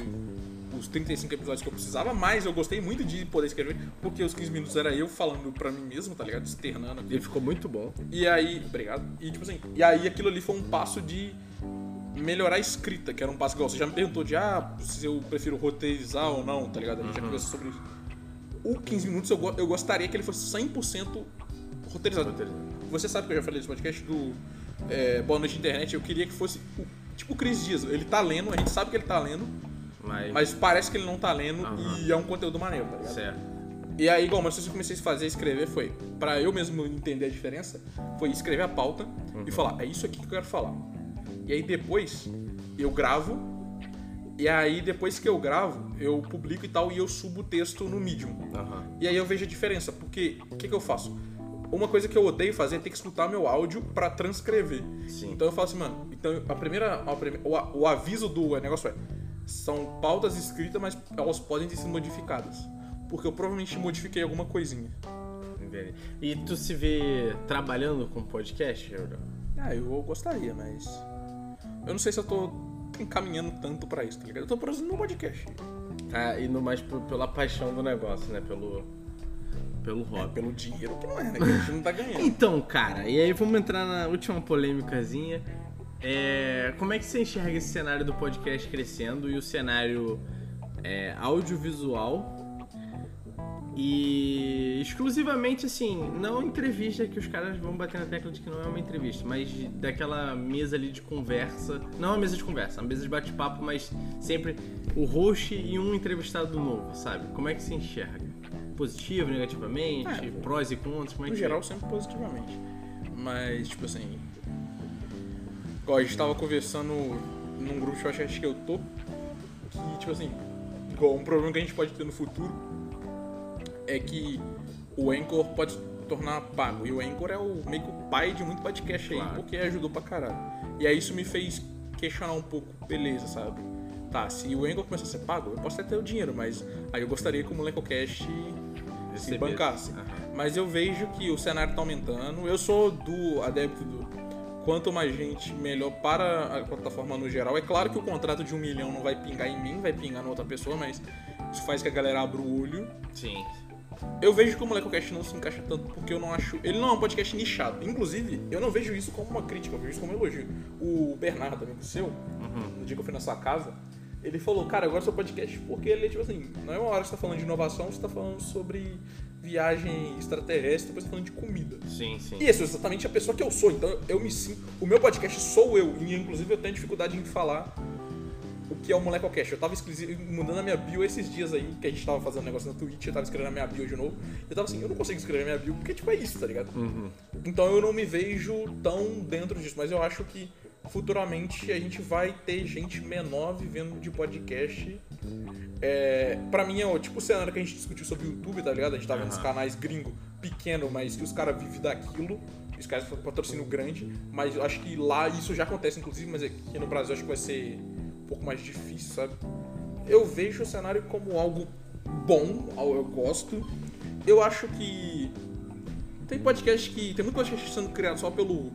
os 35 episódios que eu precisava, mas eu gostei muito de poder escrever, porque os 15 minutos era eu falando pra mim mesmo, tá ligado? Externando. Ele ficou muito bom. E aí, obrigado. E tipo assim, e aí aquilo ali foi um passo de melhorar a escrita, que era um passo igual. Você já me perguntou de ah, se eu prefiro roteirizar ou não, tá ligado? A gente já conversou sobre isso. O 15 minutos eu, eu gostaria que ele fosse 100% roteirizado. Roteirizado. Você sabe que eu já falei nesse podcast do é, Boa Noite Internet, eu queria que fosse o, tipo o Cris Dias. Ele tá lendo, a gente sabe que ele tá lendo, Mas- Mas parece que ele não tá lendo Aham. e é um conteúdo maneiro, tá ligado? Certo. E aí, igual, mas se eu comecei a fazer, escrever, foi pra eu mesmo entender a diferença, foi escrever a pauta e falar, é isso aqui que eu quero falar. E aí depois eu gravo, e aí depois que eu gravo, eu publico e tal, e eu subo o texto no Medium. Aham. E aí eu vejo a diferença, porque o que, que eu faço? Uma coisa que eu odeio fazer é ter que escutar meu áudio pra transcrever. Sim. Então eu falo assim, mano, então a primeira, a prime- o, o aviso do negócio é, são pautas escritas, mas elas podem ter sido modificadas. Porque eu provavelmente modifiquei alguma coisinha. Entendi. E tu se vê trabalhando com podcast, Gabriel? Ah, eu gostaria, mas. Eu não sei se eu tô encaminhando tanto pra isso, tá ligado? Eu tô produzindo um podcast. Tá indo mais p- pela paixão do negócio, né? Pelo, pelo É, hobby. pelo dinheiro que não é, né? Que a gente não tá ganhando. Então, cara, e aí vamos entrar na última polêmicazinha. É, como é que você enxerga esse cenário do podcast crescendo e o cenário é, audiovisual? E exclusivamente assim, não entrevista que os caras vão bater na tecla de que não é uma entrevista, mas daquela mesa ali de conversa. Não uma mesa de conversa, uma mesa de bate-papo, mas sempre o host e um entrevistado novo, sabe? Como é que se enxerga? Positivo, negativamente, É, prós e contras, como é No que geral, sempre positivamente. Mas, tipo assim. Igual a gente tava conversando num grupo de podcast que eu tô. Que, tipo assim. Igual um problema que a gente pode ter no futuro. É que o Anchor pode tornar pago. E o Anchor é o meio que o pai de muito podcast aí, Claro. porque ajudou pra caralho. E aí isso me fez questionar um pouco, beleza, sabe? Tá, se o Anchor começar a ser pago, eu posso até ter o dinheiro, mas aí eu gostaria que o Molecocast se bancasse. Aham. Mas eu vejo que o cenário tá aumentando. Eu sou do adepto do quanto mais gente, melhor para a plataforma no geral. É claro que o contrato de um milhão não vai pingar em mim, vai pingar na outra pessoa, mas isso faz que a galera abra o olho. Sim. Eu vejo que o Molecocast não se encaixa tanto porque eu não acho. Ele não é um podcast nichado. Inclusive, eu não vejo isso como uma crítica, eu vejo isso como um elogio. O Bernardo, amigo seu, no dia que eu fui na sua casa, ele falou: Cara, agora seu podcast, porque ele é tipo assim, não é uma hora que você tá falando de inovação, você tá falando sobre viagem extraterrestre, depois você tá falando de comida. Sim, sim. E isso é exatamente a pessoa que eu sou. Então eu me sinto. O meu podcast sou eu. E inclusive eu tenho dificuldade em falar o que é o Molecocast. Eu tava mudando a minha bio esses dias aí, que a gente tava fazendo um negócio na Twitch, eu tava escrevendo a minha bio de novo. Eu tava assim, eu não consigo escrever a minha bio, porque tipo é isso, tá ligado? Uhum. Então eu não me vejo tão dentro disso, mas eu acho que futuramente a gente vai ter gente menor vivendo de podcast. É, pra mim é o tipo o cenário que a gente discutiu sobre o YouTube, tá ligado? A gente tá vendo os canais gringo pequeno, mas que os caras vivem daquilo. Os caras patrocínio grande, mas eu acho que lá isso já acontece, inclusive, mas aqui no Brasil acho que vai ser um pouco mais difícil, sabe? Eu vejo o cenário como algo bom, algo eu gosto. Eu acho que tem podcast que. Tem muito podcast sendo criado só pelo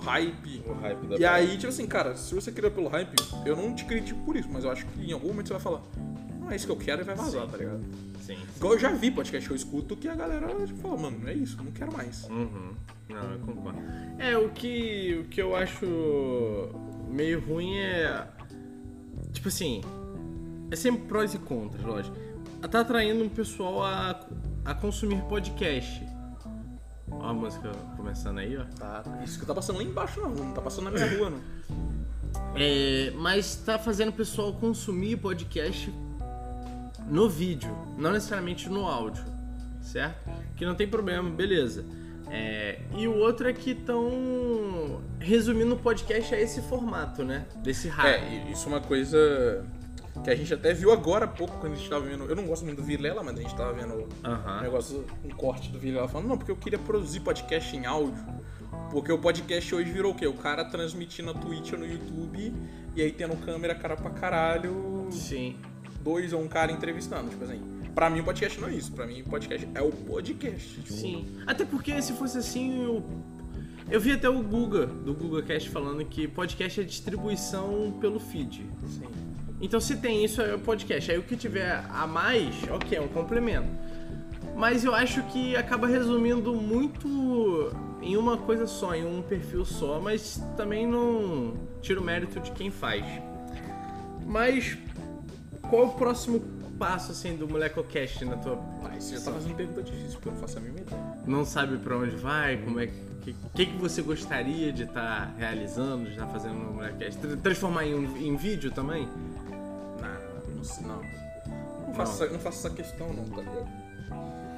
hype. O hype da E aí, tipo assim, cara, se você cria pelo hype, eu não te critico por isso, mas eu acho que em algum momento você vai falar, não é isso que eu quero e vai vazar, Sim. tá ligado? Sim. Igual eu já vi podcast que eu escuto que a galera tipo, fala, mano, não é isso, não quero mais. Uhum. Não, eu concordo. É, o que, o que eu acho meio ruim é. Tipo assim. É sempre prós e contras, lógico. Tá atraindo um pessoal a, a consumir podcast. Ó a música começando aí, ó. Tá, isso que tá passando lá embaixo na rua, não tá passando na minha rua, não. <laughs> É, mas tá fazendo o pessoal consumir podcast no vídeo, não necessariamente no áudio, certo? Que não tem problema, beleza. É, e o outro é que estão resumindo o podcast a esse formato, né? Desse hype. É, isso é uma coisa que a gente até viu agora há pouco, quando a gente tava vendo. Eu não gosto muito do Vilela, mas a gente tava vendo um Aham. negócio, um corte do Vilela falando, não, porque eu queria produzir podcast em áudio. Porque o podcast hoje virou o quê? O cara transmitindo na Twitch ou no YouTube e aí tendo câmera cara pra caralho, Sim. dois ou um cara entrevistando. Tipo assim, pra mim o podcast não é isso. Pra mim o podcast é o podcast. Tipo, Sim. Até porque se fosse assim, eu, eu vi até o Guga, do GugaCast, falando que podcast é distribuição pelo feed. Sim. Então se tem isso é o podcast. Aí o que tiver a mais, ok, é um complemento. Mas eu acho que acaba resumindo muito em uma coisa só, em um perfil só, mas também não tira o mérito de quem faz. Mas qual é o próximo passo assim do MolecoCast na tua Mas você já tá fazendo pergunta difícil, porque eu não faço a mínima ideia. não sabe pra onde vai, como é que que, que você gostaria de estar realizando, de estar fazendo no MolecoCast? Tra- Transformar em, em vídeo também? Não, não você. Não. Não faço, essa, não faço essa questão, não, tá ligado?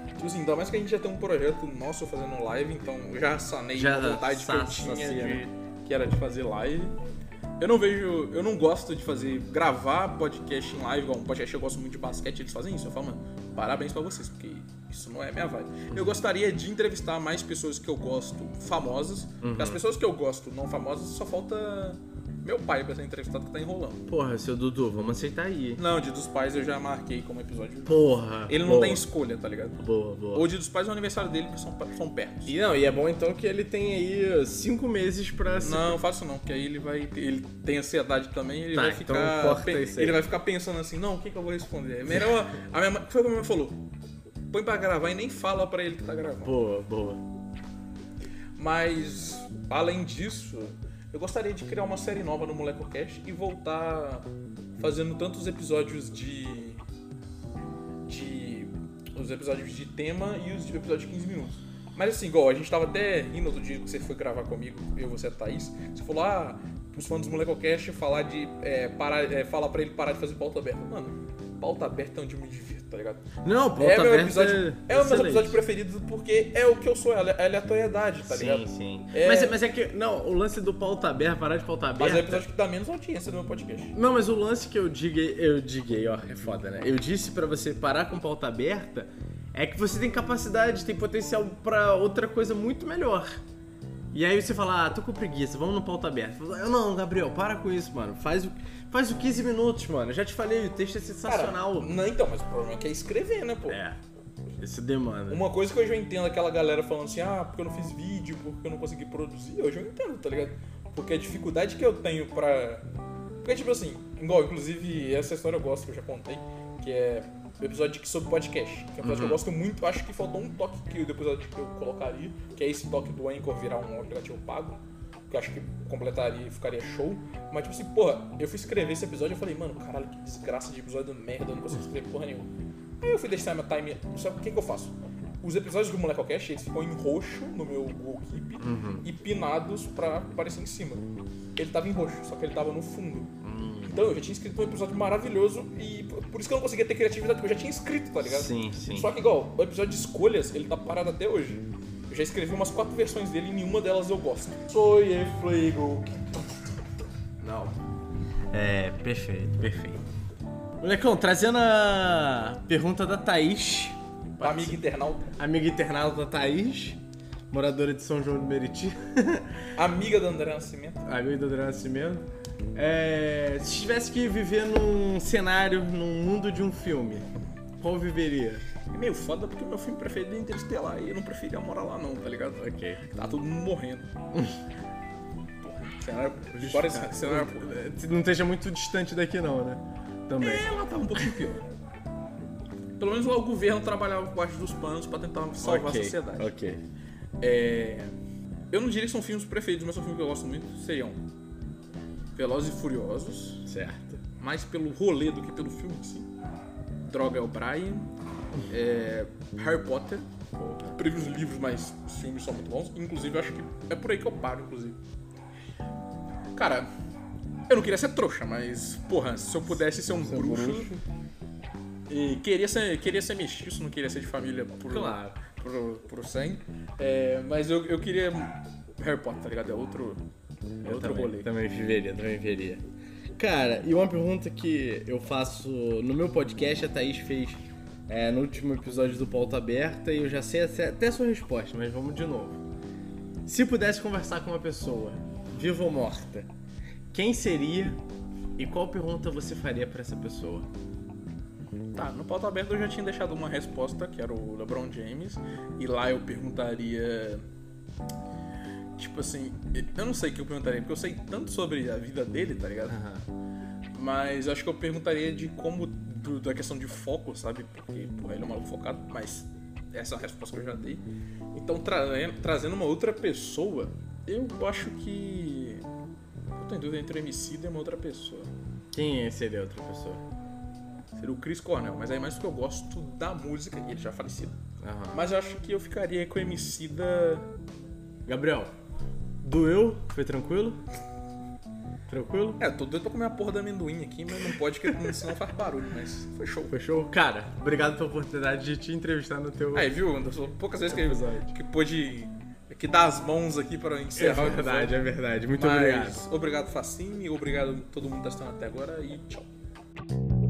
Tipo assim, ainda mais que a gente já tem um projeto nosso fazendo live, então eu já sanei Já a vontade que eu tinha né? de, que era de fazer live. Eu não vejo. Eu não gosto de fazer. gravar podcast em live, igual um podcast eu gosto muito de basquete, eles fazem isso. Eu falo, mano, parabéns pra vocês, porque isso não é minha vibe. Eu gostaria de entrevistar mais pessoas que eu gosto famosas. Porque as pessoas que eu gosto não famosas, só falta meu pai pra ser entrevistado que tá enrolando. Porra, seu Dudu, vamos aceitar aí. Não, Dia dos Pais eu já marquei como episódio. Porra. Ele não boa, tem escolha, tá ligado? Boa, boa. O Dia dos Pais é o aniversário dele, que são, são perto. E não, e é bom então que ele tem aí cinco meses pra se. Não, faço não, porque aí ele vai. Ele tem ansiedade também, ele Tá, vai então ficar. corta pe- isso aí. ele vai ficar pensando assim, não, o que, que eu vou responder? É melhor. A minha mãe, foi o que a minha mãe falou. Põe pra gravar e nem fala pra ele que tá gravando. Boa, boa. Mas, além disso, eu gostaria de criar uma série nova no MolecoCast e voltar fazendo tantos episódios de. de. os episódios de tema e os episódios de 15 minutos. Mas assim, igual, a gente tava até rindo outro dia que você foi gravar comigo, eu, você e a Thaís. Você falou, ah, os fãs do MolecoCast falar de. É, parar, é, falar pra ele parar de fazer pauta aberta. Mano, pauta aberta é onde eu me divirto, tá ligado? Não, pauta é meu aberta episódio, é, o meu episódio preferido porque é o que eu sou, é ale- é aleatoriedade, tá ligado? Sim, sim. É- Mas, mas é que, não, o lance do pauta aberta, parar de pauta aberta. Mas é o episódio que dá menos audiência do meu podcast. Não, mas o lance que eu diguei, eu diguei, ó, é foda, né? Eu disse pra você parar com pauta aberta é que você tem capacidade, tem potencial pra outra coisa muito melhor. E aí você fala, ah, tô com preguiça, vamos no pauta aberta. Eu, não, Gabriel, para com isso, mano. Faz o, faz o 15 minutos, mano. Eu já te falei, o texto é sensacional. não, então, mas o problema é que é escrever, né, pô? é, isso demanda. Uma coisa que hoje eu entendo aquela galera falando assim, ah, porque eu não fiz vídeo, porque eu não consegui produzir, hoje eu entendo, tá ligado? Porque a dificuldade que eu tenho pra. Porque, tipo assim, igual, inclusive, essa história eu gosto, que eu já contei, que é o episódio sobre podcast. Que é um episódio que eu gosto muito, acho que faltou um toque que do episódio que eu colocaria, que é esse toque do Anchor virar um aplicativo pago. Que eu acho que completaria e ficaria show. Mas, tipo assim, porra, eu fui escrever esse episódio e eu falei, mano, caralho, que desgraça de episódio merda, eu não consigo escrever porra nenhuma. Aí eu fui deixar minha time. Que o que, que eu faço? Os episódios do Molecocast, eles ficam em roxo no meu Google Keep e pinados pra aparecer em cima. Ele tava em roxo, só que ele tava no fundo. Então eu já tinha escrito um episódio maravilhoso e por por isso que eu não conseguia ter criatividade, porque eu já tinha escrito, tá ligado? Sim, sim. Só que igual, o episódio de escolhas, ele tá parado até hoje. Já escrevi umas quatro versões dele e nenhuma delas eu gosto. Sou e flego. Não. É, perfeito, perfeito. Molecão, trazendo a pergunta da Thaís, Amiga internauta. amiga internauta da Thaís, moradora de São João <laughs> do Meriti, Amiga da André Nascimento. amiga do André Nascimento. É, se tivesse que viver num cenário, num mundo de um filme, qual viveria? É meio foda porque o meu filme preferido é Interestelar e eu não preferia morar lá não, tá ligado? Ok. Tá todo mundo morrendo. Porra, cenário, fora esse cenário, Não esteja muito distante daqui não, né? Também. É, lá tava um pouquinho pior. Pelo menos lá o governo trabalhava por baixo dos panos pra tentar salvar Ok, a sociedade. Ok. É, Eu não diria que são filmes preferidos, mas são filmes que eu gosto muito. Seriam Velozes e Furiosos, Certo. mais pelo rolê do que pelo filme em si. Droga é o Brian. É, Harry Potter. Prefiro os livros, mas os filmes são muito bons. Inclusive, eu acho que é por aí que eu paro, inclusive. Cara, eu não queria ser trouxa, mas, porra, se eu pudesse ser um bruxo, e queria ser, queria ser mestiço, não queria ser de família por, Claro. por, por sangue. É, mas eu, eu queria Harry Potter, tá ligado? É outro, é Eu outro também, rolê. também viveria, também viveria. Cara, e uma pergunta que eu faço no meu podcast, a Thaís fez é, no último episódio do Pauta Aberta, e eu já sei até a sua resposta, mas vamos de novo. Se pudesse conversar com uma pessoa, viva ou morta, quem seria e qual pergunta você faria pra essa pessoa? Tá, no pauta aberto eu já tinha deixado uma resposta, que era o LeBron James, e lá eu perguntaria. Tipo assim, eu não sei o que eu perguntaria, porque eu sei tanto sobre a vida dele, tá ligado? Mas eu acho que eu perguntaria de como, do- da questão de foco, sabe? Porque, porra, ele é um maluco focado, mas essa é a resposta que eu já dei. Então, trazendo, trazendo uma outra pessoa, eu acho que. Eu tô em dúvida entre o MC e uma outra pessoa. Quem seria outra pessoa? Seria o Chris Cornell, mas aí mais porque eu gosto da música, ele já é falecido. Aham. Mas eu acho que eu ficaria com o MC da. Gabriel, doeu? Foi tranquilo? Tranquilo? É, tô doido pra comer a porra da amendoim aqui, mas não pode, porque senão <laughs> faz barulho, mas foi show. Foi show? Cara, obrigado pela oportunidade de te entrevistar no teu. Aí, viu, Anderson? Poucas vezes que, que pôde que dar as mãos aqui para É encerrar o verdade, é verdade. Muito Mas, obrigado. obrigado, Facine, obrigado a todo mundo que tá assistindo até agora e tchau.